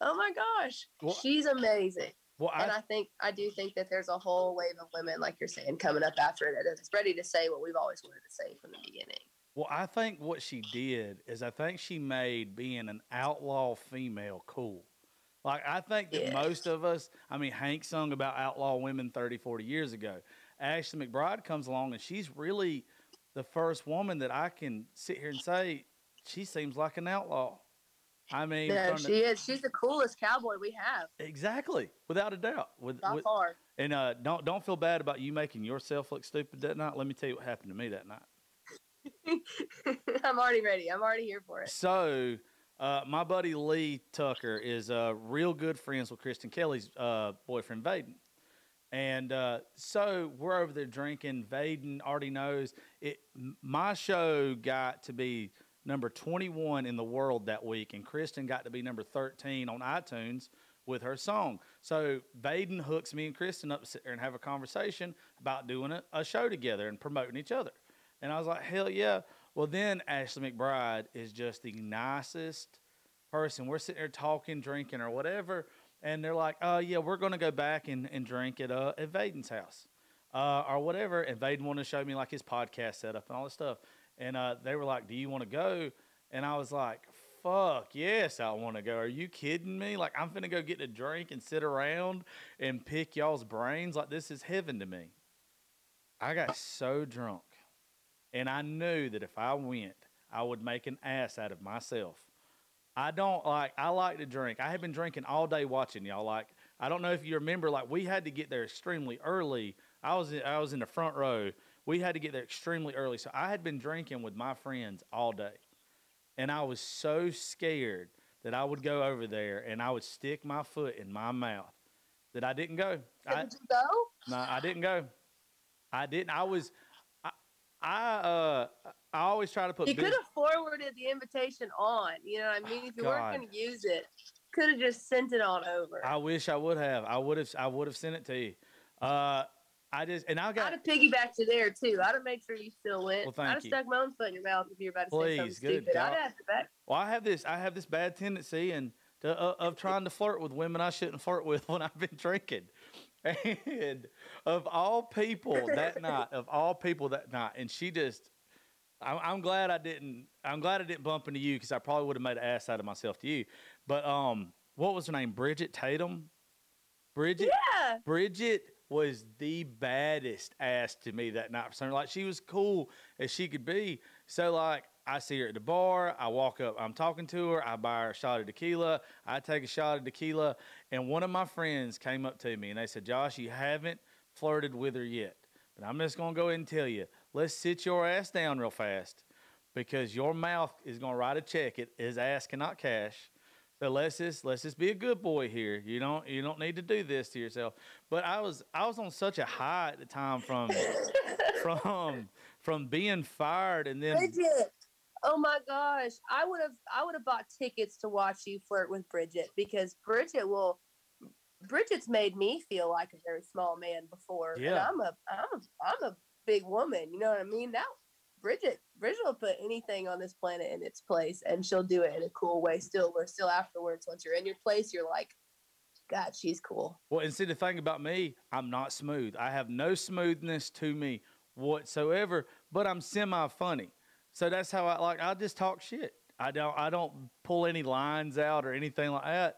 Oh my gosh, well, she's amazing. Well, I, and I think I do think that there's a whole wave of women, like you're saying, coming up after it that is ready to say what we've always wanted to say from the beginning. Well, I think what she did is I think she made being an outlaw female cool. Like, I think that most of us, I mean, Hank sung about outlaw women 30, 40 years ago. Ashley McBryde comes along and she's really the first woman that I can sit here and say she seems like an outlaw. I mean, yeah, she the, is. She's the coolest cowboy we have. Exactly, without a doubt. With, By with, far. And uh, don't don't feel bad about you making yourself look stupid that night. Let me tell you what happened to me that night. I'm already ready. I'm already here for it. So uh, my buddy Lee Tucker is uh, real good friends with Kristen Kelly's uh, boyfriend Vaden. And uh, so we're over there drinking. Vaden already knows it. My show got to be number 21 in the world that week, and Kristen got to be number 13 on iTunes with her song. So Vaden hooks me and Kristen up to sit there and have a conversation about doing a, a show together and promoting each other. And I was like, hell yeah. Well, then Ashley McBryde is just the nicest person. We're sitting there talking, drinking, or whatever, and they're like, "Oh yeah, we're going to go back and, and drink at uh, at Vaden's house, uh, or whatever." And Vaden wanted to show me like his podcast setup and all this stuff, and uh, they were like, "Do you want to go?" And I was like, "Fuck yes, I want to go." Are you kidding me? Like I'm gonna go get a drink and sit around and pick y'all's brains. Like this is heaven to me. I got so drunk and I knew that if I went, I would make an ass out of myself. I don't like, I like to drink. I have been drinking all day watching y'all. Like, I don't know if you remember, like, we had to get there extremely early. I was, in, I was in the front row. We had to get there extremely early. So I had been drinking with my friends all day. And I was so scared that I would go over there and I would stick my foot in my mouth that I didn't go. Did I, you go? No, I didn't go. I didn't. I was, I uh I always try to put. You could have forwarded the invitation on. You know what I mean? If you God. weren't going to use it, could have just sent it on over. I wish I would have. I would have. I would have sent it to you. Uh, I just and I got. I'd have piggybacked you there too. I'd have made sure you still went. Well, thank I'd have you. stuck my own foot in your mouth if you're about to Please, say something good stupid. God. I'd have to back. Well, I have this. I have this bad tendency and to, uh, of trying to flirt with women I shouldn't flirt with when I've been drinking. And of all people that night, of all people that night, and she just, I'm, I'm glad I didn't. I'm glad I didn't bump into you because I probably would have made an ass out of myself to you. But um, what was her name? Bridget Tatum. Bridget. Yeah. Bridget was the baddest ass to me that night. For some like she was cool as she could be. So like I see her at the bar. I walk up. I'm talking to her. I buy her a shot of tequila. I take a shot of tequila. And one of my friends came up to me and they said, Josh, you haven't flirted with her yet. But I'm just going to go ahead and tell you let's sit your ass down real fast because your mouth is going to write a check. It, his ass cannot cash. So let's just let's just be a good boy here. You don't you don't need to do this to yourself. But I was I was on such a high at the time from from from being fired and then Bridget. Oh my gosh. I would have I would have bought tickets to watch you flirt with Bridget because Bridget will Bridget's made me feel like a very small man before. Yeah. And I'm a I'm a I'm a big woman, you know what I mean? Now Bridget Bridget will put anything on this planet in its place and she'll do it in a cool way still where still afterwards once you're in your place you're like God, she's cool. Well, and see the thing about me, I'm not smooth. I have no smoothness to me whatsoever, but I'm semi funny. So that's how I like. I just talk shit. I don't. I don't pull any lines out or anything like that.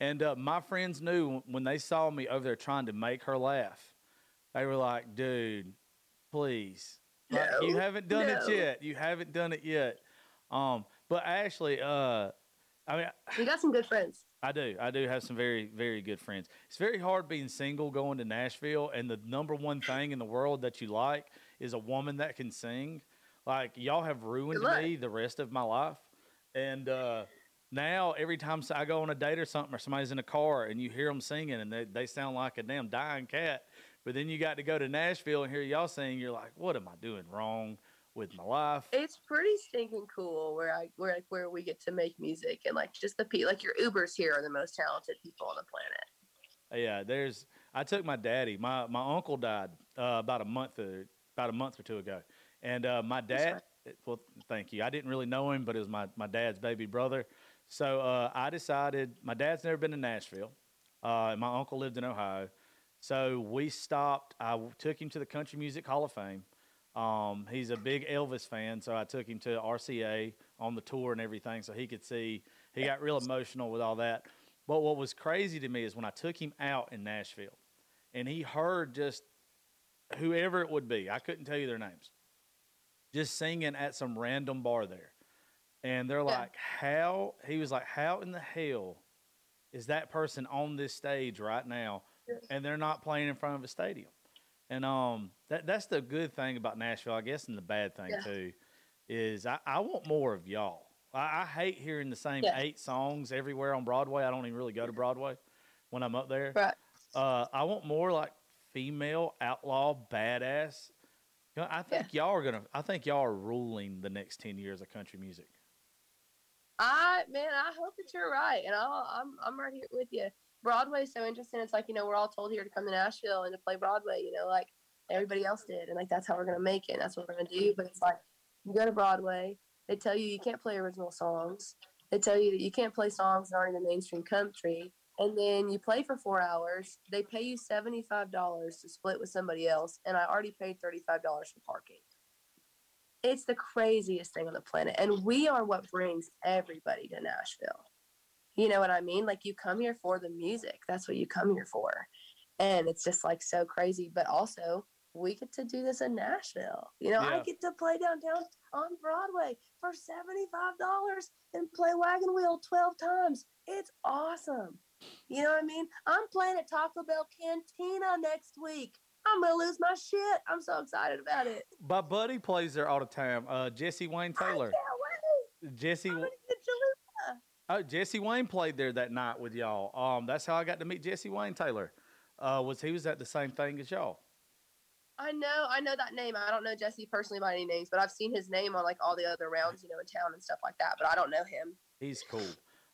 And uh, my friends knew when they saw me over there trying to make her laugh. They were like, "Dude, please, no, like, you haven't done no. it yet. You haven't done it yet." Um, but actually, uh, I mean, you got some good friends. I do. I do have some very, very good friends. It's very hard being single going to Nashville, and the number one thing in the world that you like is a woman that can sing. Like y'all have ruined me the rest of my life, and uh, now every time I go on a date or something, or somebody's in a car and you hear them singing and they, they sound like a damn dying cat, but then you got to go to Nashville and hear y'all sing, you're like, what am I doing wrong with my life? It's pretty stinking cool where I where like where we get to make music and like just the people like your Ubers here are the most talented people on the planet. Yeah, there's. I took my daddy. My my uncle died uh, about a month or, about a month or two ago, and uh, my dad. Well, thank you. I didn't really know him, but it was my my dad's baby brother. So uh, I decided. My dad's never been to Nashville, uh, and my uncle lived in Ohio. So we stopped. I took him to the Country Music Hall of Fame. Um, he's a big Elvis fan, so I took him to RCA on the tour and everything, so he could see. He got real emotional with all that. But what was crazy to me is when I took him out in Nashville, and he heard just whoever it would be. I couldn't tell you their names. Just singing at some random bar there, and they're Yeah. like, "How?" He was like, "How in the hell is that person on this stage right now?" And they're not playing in front of a stadium. And um, that that's the good thing about Nashville, I guess, and the bad thing Yeah. too, is I, I want more of y'all. I, I hate hearing the same Yeah. eight songs everywhere on Broadway. I don't even really go to Broadway when I'm up there. Right. Uh, I want more like female outlaw badass. You know, I think y'all are gonna. I think y'all are ruling the next ten years of country music. I man, I hope that you're right, and I'll, I'm I'm right here with you. Broadway's so interesting. It's like you know we're all told here to come to Nashville and to play Broadway. You know, like everybody else did, and like that's how we're gonna make it. And that's what we're gonna do. But it's like you go to Broadway, they tell you you can't play original songs. They tell you that you can't play songs that aren't in the mainstream country. And then you play for four hours. They pay you seventy five dollars to split with somebody else, and I already paid thirty five dollars for parking. It's the craziest thing on the planet. And we are what brings everybody to Nashville. You know what I mean? Like you come here for the music. That's what you come here for. And it's just like so crazy. But also, we get to do this in Nashville. You know, I get to play downtown on Broadway for $75 and play Wagon Wheel 12 times. It's awesome. You know what I mean? I'm playing at Taco Bell Cantina next week. I'm to lose my shit. I'm so excited about it. My buddy plays there all the time. Uh, Jesse Wayne Taylor. Jesse. I'm going to get Jaleel. Oh, Jesse Wayne played there that night with y'all. Um, that's how I got to meet Jesse Wayne Taylor. Uh, was he was at the same thing as y'all? I know, I know that name. I don't know Jesse personally by any names, but I've seen his name on like all the other rounds, you know, in town and stuff like that. But I don't know him. He's cool.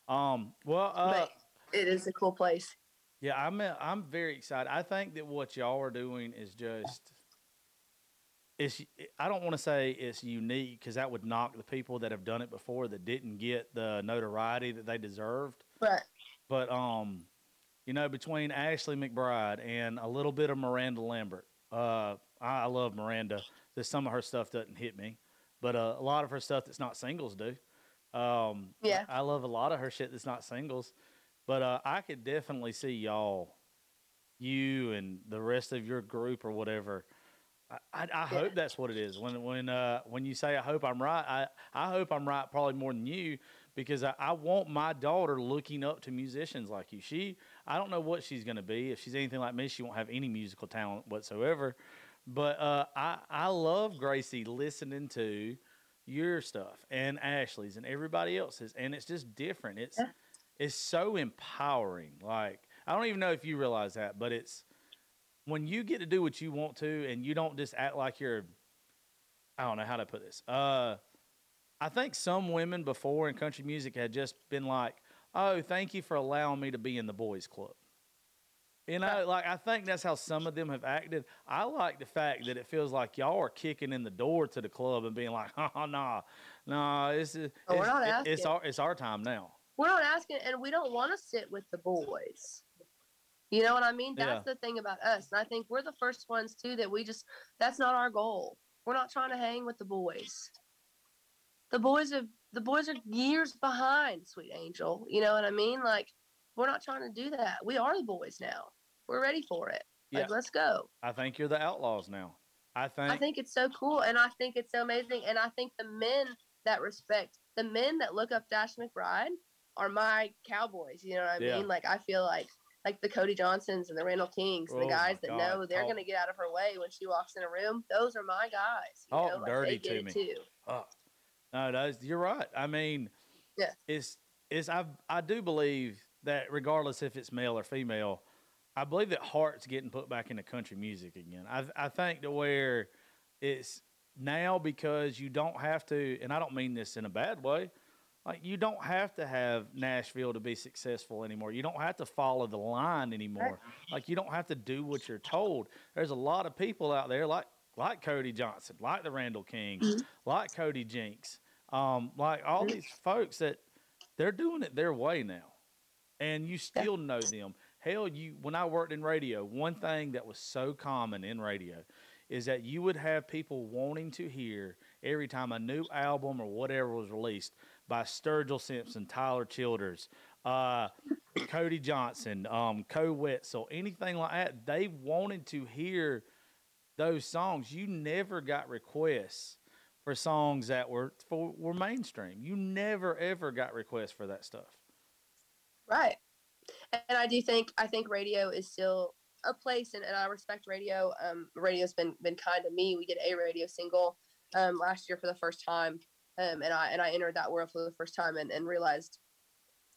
Um, well, uh, it is a cool place. yeah, I'm I'm very excited. I think that what y'all are doing is just it's. I don't want to say it's unique because that would knock the people that have done it before that didn't get the notoriety that they deserved. But But um, you know, between Ashley McBryde and a little bit of Miranda Lambert, uh, I, I love Miranda. Just some of her stuff doesn't hit me, but uh, a lot of her stuff that's not singles do. Um, Yeah. I love a lot of her shit that's not singles, but uh, I could definitely see y'all, you and the rest of your group or whatever. I, I, I hope that's what it is. When when uh, when you say I hope I'm right, I, I hope I'm right probably more than you because I, I want my daughter looking up to musicians like you. She I don't know what she's gonna be. If she's anything like me, she won't have any musical talent whatsoever. But uh, I I love Gracie listening to your stuff and Ashley's and everybody else's, and it's just different. It's Yeah. It's so empowering. Like I don't even know if you realize that, but it's when you get to do what you want to, and you don't just act like you're. I don't know how to put this. Uh, I think some women before in country music had just been like, "Oh, thank you for allowing me to be in the boys' club." You know, like I think that's how some of them have acted. I like the fact that it feels like y'all are kicking in the door to the club and being like, "Oh, nah, nah, it's it's, Oh, we're not it- it's our it's our time now." We're not asking, and we don't want to sit with the boys. You know what I mean? That's the thing about us. And I think we're the first ones, too, that we just, that's not our goal. We're not trying to hang with the boys. The boys have, the boys are years behind, sweet angel. You know what I mean? Like, we're not trying to do that. We are the boys now. We're ready for it. Like, Yeah. let's go. I think you're the outlaws now. I think. I think it's so cool, and I think it's so amazing. And I think the men that respect the men that look up Dash McBryde are my cowboys. You know what I Yeah. mean? Like I feel like like the Cody Johnsons and the Randall Kings, and Oh the guys that know they're talk- going to get out of her way when she walks in a room. Those are my guys. You Talk know? Like, dirty to me. too. Oh, no, that's, you're right. I mean, Yeah. it's is I I do believe that regardless if it's male or female, I believe that heart's getting put back into country music again. I I think to where it's now because you don't have to, and I don't mean this in a bad way. Like you don't have to have Nashville to be successful anymore. You don't have to follow the line anymore. Like you don't have to do what you're told. There's a lot of people out there like like Cody Johnson, like the Randall Kings, Mhm. like Cody Jinks, um, like all Mhm. these folks that they're doing it their way now, and you still know them. Hell, you when I worked in radio, one thing that was so common in radio is that you would have people wanting to hear every time a new album or whatever was released by Sturgill Simpson, Tyler Childers, uh, Cody Johnson, um, Koe Wetzel, anything like that. They wanted to hear those songs. You never got requests for songs that were for were mainstream. You never ever got requests for that stuff. Right. And I do think I think radio is still a place and, and I respect radio. Um radio's been been kind to me. We did a radio single um last year for the first time. Um and I and I entered that world for the first time and, and realized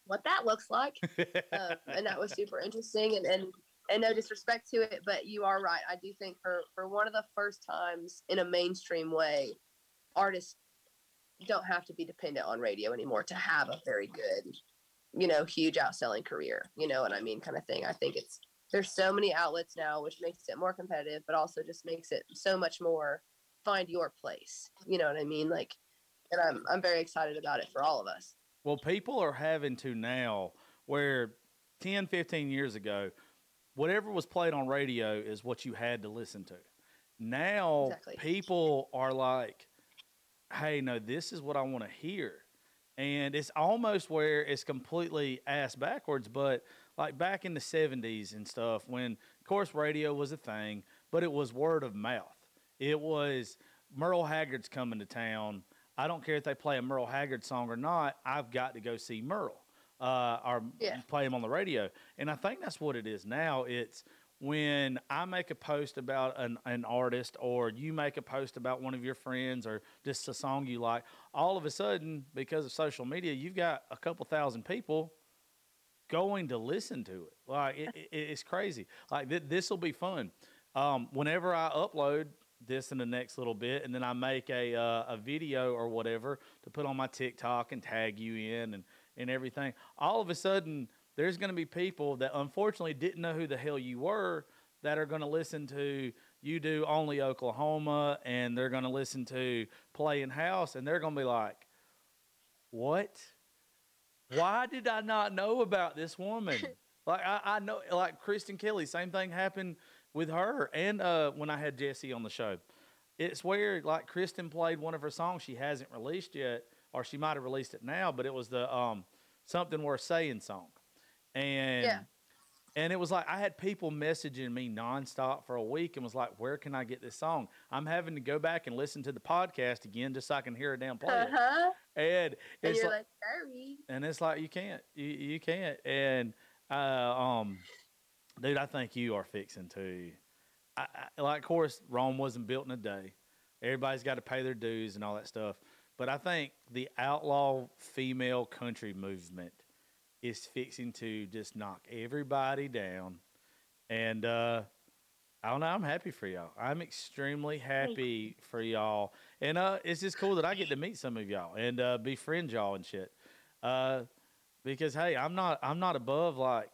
what that looks like. Um, and that was super interesting and, and and no disrespect to it, but you are right. I do think for for one of the first times in a mainstream way, artists don't have to be dependent on radio anymore to have a very good you know, huge outselling career, you know what I mean, kind of thing. I think it's there's so many outlets now, which makes it more competitive, but also just makes it so much more find your place. You know what I mean? Like, and I'm I'm very excited about it for all of us. Well, people are having to now where 10, 15 years ago, whatever was played on radio is what you had to listen to. Now Exactly. people are like, hey, no, this is what I want to hear. And it's almost where it's completely ass backwards, but like back in the 70s and stuff, when, of course, radio was a thing, but it was word of mouth. It was Merle Haggard's coming to town. I don't care if they play a Merle Haggard song or not. I've got to go see Merle uh, or Yeah. play him on the radio. And I think that's what it is now. It's when I make a post about an, an artist or you make a post about one of your friends or just a song you like, all of a sudden, because of social media, you've got a couple thousand people going to listen to it. Like it, it, it's crazy. Like th- this will be fun. Um, whenever I upload this in the next little bit, and then I make a uh, a video or whatever to put on my TikTok and tag you in and and everything. All of a sudden, there's going to be people that unfortunately didn't know who the hell you were that are going to listen to you do only Oklahoma, and they're going to listen to Playing House, and they're going to be like, "What? Why did I not know about this woman?" like I, I know, like Kristen Kelly, same thing happened with her, and uh, when I had Jesse on the show, it's where like Kristen played one of her songs she hasn't released yet, or she might have released it now, but it was the um, something worth saying song, and Yeah. and it was like I had people messaging me nonstop for a week and was like, "Where can I get this song?" I'm having to go back and listen to the podcast again just so I can hear a damn play Uh it. And And it's you're like, like, sorry. and it's like you can't, you, you can't. And uh, um, dude, I think you are fixing to. I, I, like, of course, Rome wasn't built in a day. Everybody's got to pay their dues and all that stuff. But I think the outlaw female country movement is fixing to just knock everybody down. And uh, I don't know. I'm happy for y'all. I'm extremely happy for y'all. And uh, it's just cool that I get to meet some of y'all and uh, befriend y'all and shit. Uh, because hey, I'm not I'm not above like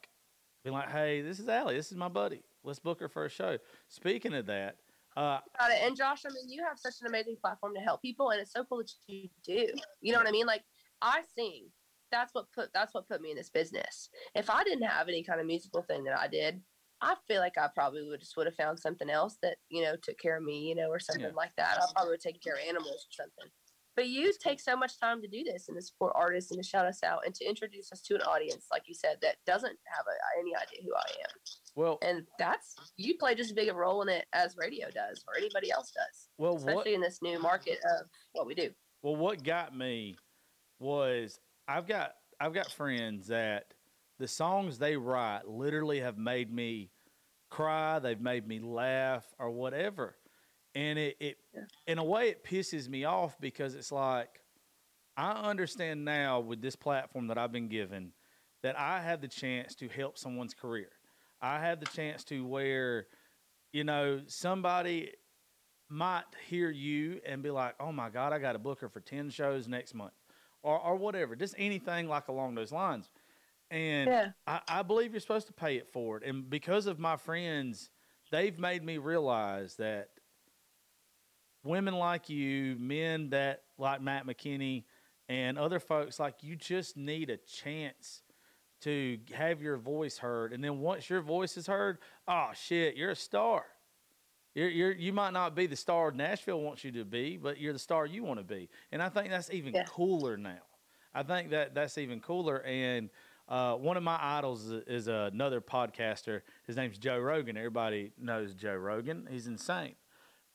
being like, hey, this is Allie, this is my buddy. Let's book her for a show. Speaking of that, uh, Got it. And Josh, I mean, you have such an amazing platform to help people, and it's so cool that you do. You know what I mean? Like, I sing. That's what put that's what put me in this business. If I didn't have any kind of musical thing that I did, I feel like I probably would just would have found something else that you know took care of me, you know, or something Yeah. like that. I probably would take care of animals or something. But you take so much time to do this and to support artists and to shout us out and to introduce us to an audience, like you said, that doesn't have a, any idea who I am. well, And that's you play just as big a role in it as radio does or anybody else does well, what especially in this new market of what we do. Well, what got me was I've got I've got friends that the songs they write literally have made me cry, they've made me laugh or whatever. And it, it Yeah. in a way it pisses me off because it's like I understand now with this platform that I've been given that I have the chance to help someone's career. I have the chance to where, you know, somebody might hear you and be like, "Oh my God, I got to book her for ten shows next month," or or whatever, just anything like along those lines. And Yeah. I, I believe you're supposed to pay it forward. And because of my friends, they've made me realize that women like you, men that like Matt McKinney, and other folks like you just need a chance to have your voice heard. And then once your voice is heard, oh shit, you're a star. You're, you're, you might not be the star Nashville wants you to be, but you're the star you want to be. And I think that's even Yeah. cooler now. I think that that's even cooler. And uh, one of my idols is, is another podcaster. His name's Joe Rogan. Everybody knows Joe Rogan. He's insane.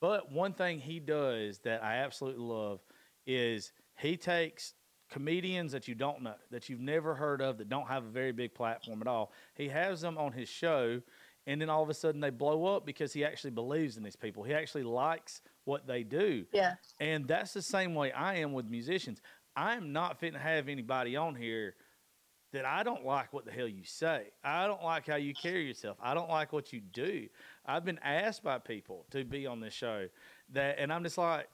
But one thing he does that I absolutely love is he takes comedians that you don't know, that you've never heard of, that don't have a very big platform at all. He has them on his show, and then all of a sudden they blow up because he actually believes in these people. He actually likes what they do. Yeah. And that's the same way I am with musicians. I am not fitting to have anybody on here that I don't like what the hell you say. I don't like how you carry yourself. I don't like what you do. I've been asked by people to be on this show that, and I'm just like,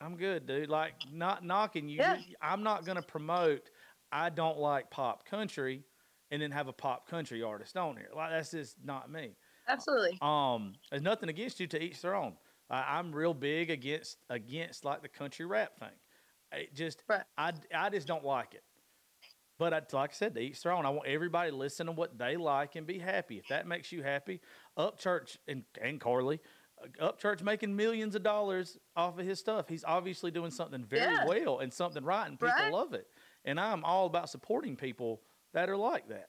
I'm good, dude. Like, not knocking you. Yeah. I'm not going to promote. I don't like pop country, and then have a pop country artist on here. Like, that's just not me. Absolutely. Um, there's nothing against you to each their own. I, I'm real big against against like the country rap thing. It just Right. I I just don't like it. But I, like I said, to each their own. I want everybody to listen to what they like and be happy. If that makes you happy, Upchurch and and Carly, uh, Upchurch making millions of dollars off of his stuff. He's obviously doing something very Yeah. well and something right, and people Right. love it. And I'm all about supporting people that are like that.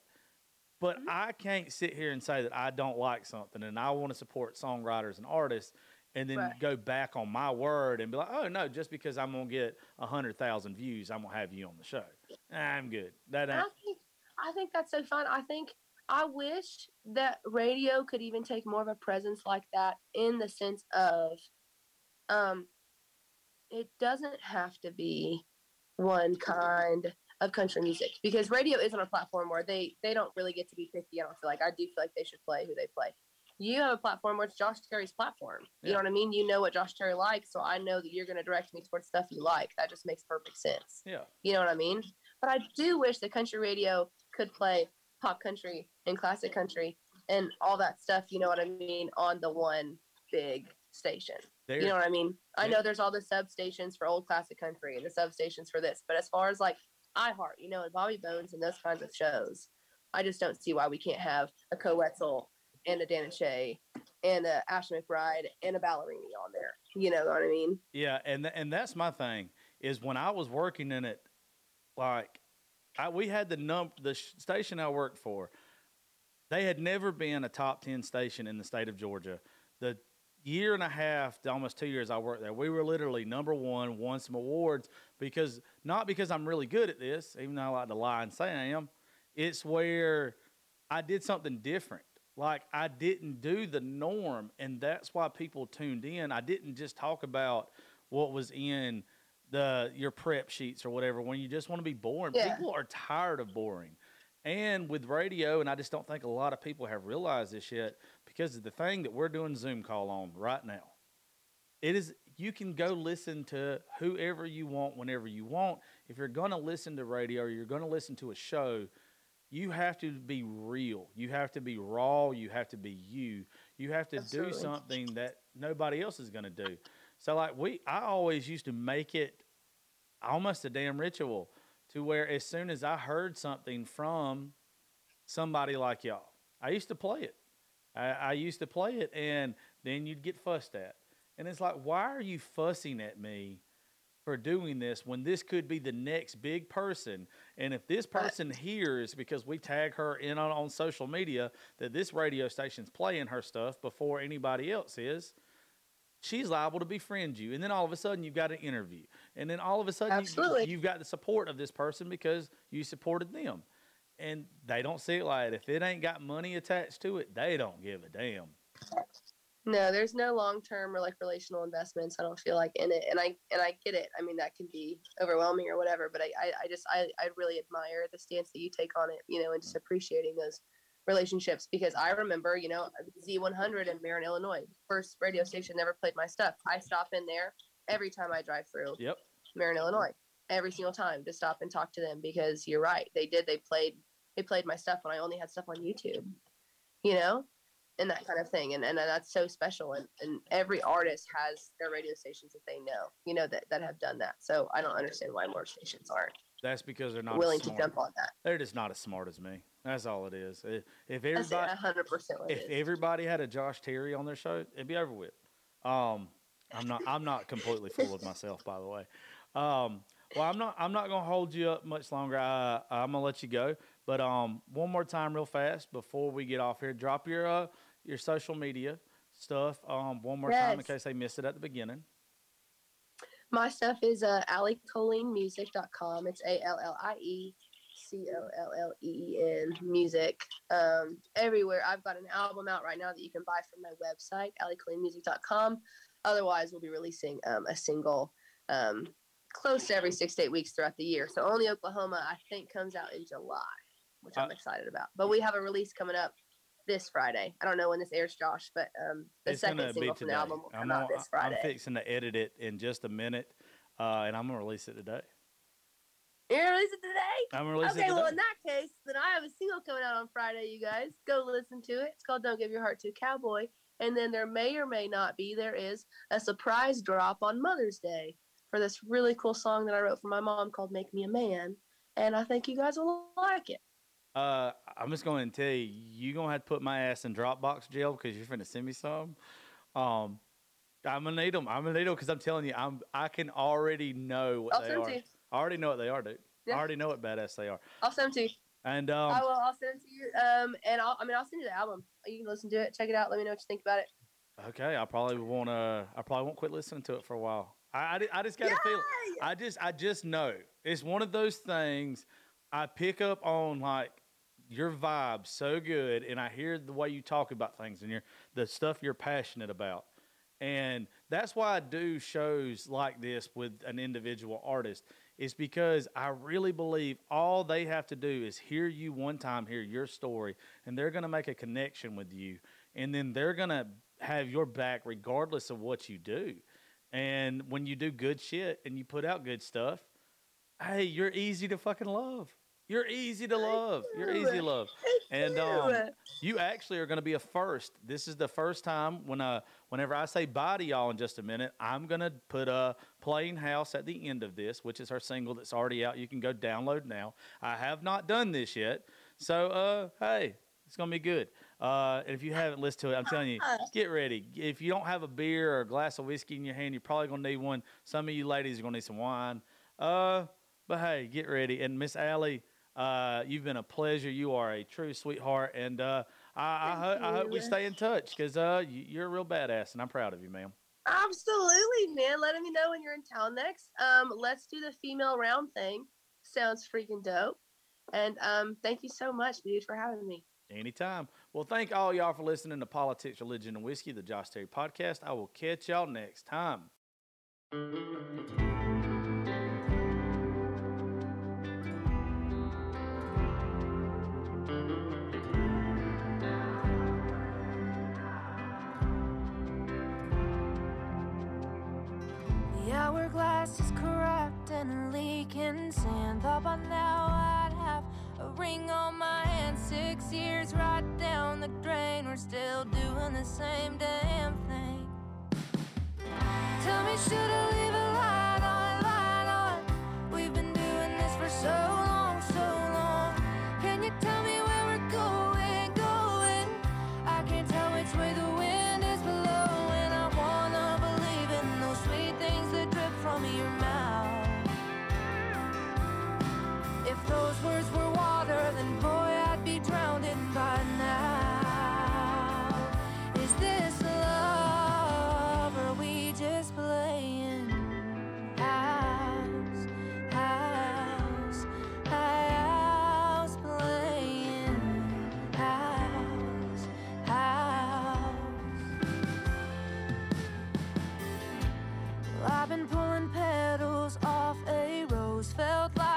But Mm-hmm. I can't sit here and say that I don't like something and I want to support songwriters and artists and then Right. go back on my word and be like, oh no, just because I'm gonna get a hundred thousand views, I'm gonna have you on the show. I'm good. That And I think I think that's so fun. I think I wish that radio could even take more of a presence like that in the sense of um it doesn't have to be one kind of country music because radio isn't a platform where they they don't really get to be picky. I don't feel like I do feel like they should play who they play. You have a platform where it's Josh Terry's platform. You Yeah. know what I mean? You know what Josh Terry likes, so I know that you're going to direct me towards stuff you like. That just makes perfect sense. yeah. You know what I mean? But I do wish that country radio could play pop country and classic country and all that stuff, you know what I mean, on the one big station. There, You know what I mean? I Yeah. know there's all the substations for old classic country and the substations for this, but as far as like iHeart, you know, and Bobby Bones and those kinds of shows, I just don't see why we can't have a Koe Wetzel and a Dan and Shay and a Ashley McBryde and a Ballerini on there. You know what I mean? Yeah, and th- and that's my thing is when I was working in it, like I, we had the num the sh- station I worked for. They had never been a top ten station in the state of Georgia. The year and a half, to almost two years I worked there, we were literally number one, won some awards because not because I'm really good at this, even though I like to lie and say I am. It's where I did something different. Like I didn't do the norm, and that's why people tuned in. I didn't just talk about what was in the your prep sheets or whatever when you just want to be boring. Yeah. People are tired of boring. And with radio, and I just don't think a lot of people have realized this yet, because of the thing that we're doing Zoom call on right now. It is you can go listen to whoever you want whenever you want. If you're going to listen to radio or you're going to listen to a show, you have to be real. You have to be raw. You have to be you. You have to Absolutely. do something that nobody else is going to do. So like we, I always used to make it almost a damn ritual to where as soon as I heard something from somebody like y'all, I used to play it. I, I used to play it, and then you'd get fussed at. And it's like, why are you fussing at me for doing this when this could be the next big person? And if this person hears because we tag her in on, on social media that this radio station's playing her stuff before anybody else is, she's liable to befriend you. And then all of a sudden you've got an interview. And then all of a sudden you, Absolutely. you've got the support of this person because you supported them. And they don't see it like. If it ain't got money attached to it, they don't give a damn. No, there's no long term or like relational investments. I don't feel like in it, and I and I get it. I mean, that can be overwhelming or whatever. But I I, I just I I really admire the stance that you take on it. You know, and just mm. appreciating those relationships because I remember, you know, Z100 in Marion, Illinois, first radio station never played my stuff. I stop in there every time I drive through Yep. Marion, mm. Illinois, every single time to stop and talk to them because you're right. They did. They played. They played my stuff when I only had stuff on YouTube. You know, and that kind of thing, and and that's so special. And and every artist has their radio stations that they know. You know that that have done that. So I don't understand why more stations aren't That's because they're not willing to jump on that. They're just not as smart as me. That's all it is. If- everybody, hundred percent if is. everybody had a Josh Terry on their show, it'd be over with. Um, I'm not. I'm not completely full of myself, by the way. Um, well, I'm not. I'm not gonna hold you up much longer. I, I'm gonna let you go. But um, one more time, real fast, before we get off here, drop your uh your social media stuff. Um, one more time in case they missed it at the beginning. My stuff is uh, alliecolleenmusic.com. It's A L L I E C O L L E E N music. Um, everywhere. I've got an album out right now that you can buy from my website, alliecolleenmusic.com. Otherwise, we'll be releasing um, a single um, close to every six to eight weeks throughout the year. So only Oklahoma, I think, comes out in July, which I'm Uh, excited about. But we have a release coming up this Friday. I don't know when this airs, Josh, but um, the it's second single from the album will come I'm, out this Friday. I'm fixing to edit it in just a minute, uh, and I'm gonna release it today. You're gonna release it today? I'm gonna release okay, it today. well, in that case, then I have a single coming out on Friday, you guys. Go listen to it. It's called Don't Give Your Heart to a Cowboy. And then there may or may not be, there is a surprise drop on Mother's Day for this really cool song that I wrote for my mom called Make Me a Man. And I think you guys will like it. Uh, I'm just going to tell you, you gonna have to put my ass in Dropbox jail because you're finna send me some. Um, I'm gonna need them. I'm gonna need them because I'm telling you, I'm I can already know what I'll they send are. to you. I already know what they are, dude. Yeah. I already know what badass they are. I'll send them to you. And um, I will. I'll send it to you. Um, and I'll. I mean, I'll send you the album. You can listen to it. Check it out. Let me know what you think about it. okay, I probably won't. Uh, I probably won't quit listening to it for a while. I I, I just got a feeling. I just I just know it's one of those things I pick up on like your vibe so good and I hear the way you talk about things and your the stuff you're passionate about. And that's why I do shows like this with an individual artist is because I really believe all they have to do is hear you one time, hear your story, and they're going to make a connection with you. And then they're going to have your back regardless of what you do. And when you do good shit and you put out good stuff, hey, you're easy to fucking love. You're easy to love. You're easy to love. And um, you actually are going to be a first. This is the first time when uh, whenever I say bye to y'all in just a minute, I'm going to put a Playing House at the end of this, which is her single that's already out. You can go download now. I have not done this yet. So, uh, hey, it's going to be good. Uh, and if you haven't listened to it, I'm telling you, get ready. If you don't have a beer or a glass of whiskey in your hand, you're probably going to need one. Some of you ladies are going to need some wine. Uh, but hey, get ready. And Miss Allie, uh, you've been a pleasure. You are a true sweetheart, and uh, I, I, ho- I hope we stay in touch because uh, you, you're a real badass, and I'm proud of you, ma'am. Absolutely, man. Letting me know when you're in town next. Um, let's do the female round thing. Sounds freaking dope. And um, thank you so much, dude, for having me. Anytime. Well, thank all y'all for listening to Politics, Religion, and Whiskey, the Josh Terry podcast. I will catch y'all next time. And leaking sand. Thought by now I'd have a ring on my hand. Six years right down the drain. We're still doing the same damn thing. Tell me, should I leave I've been pulling petals off a rose, felt like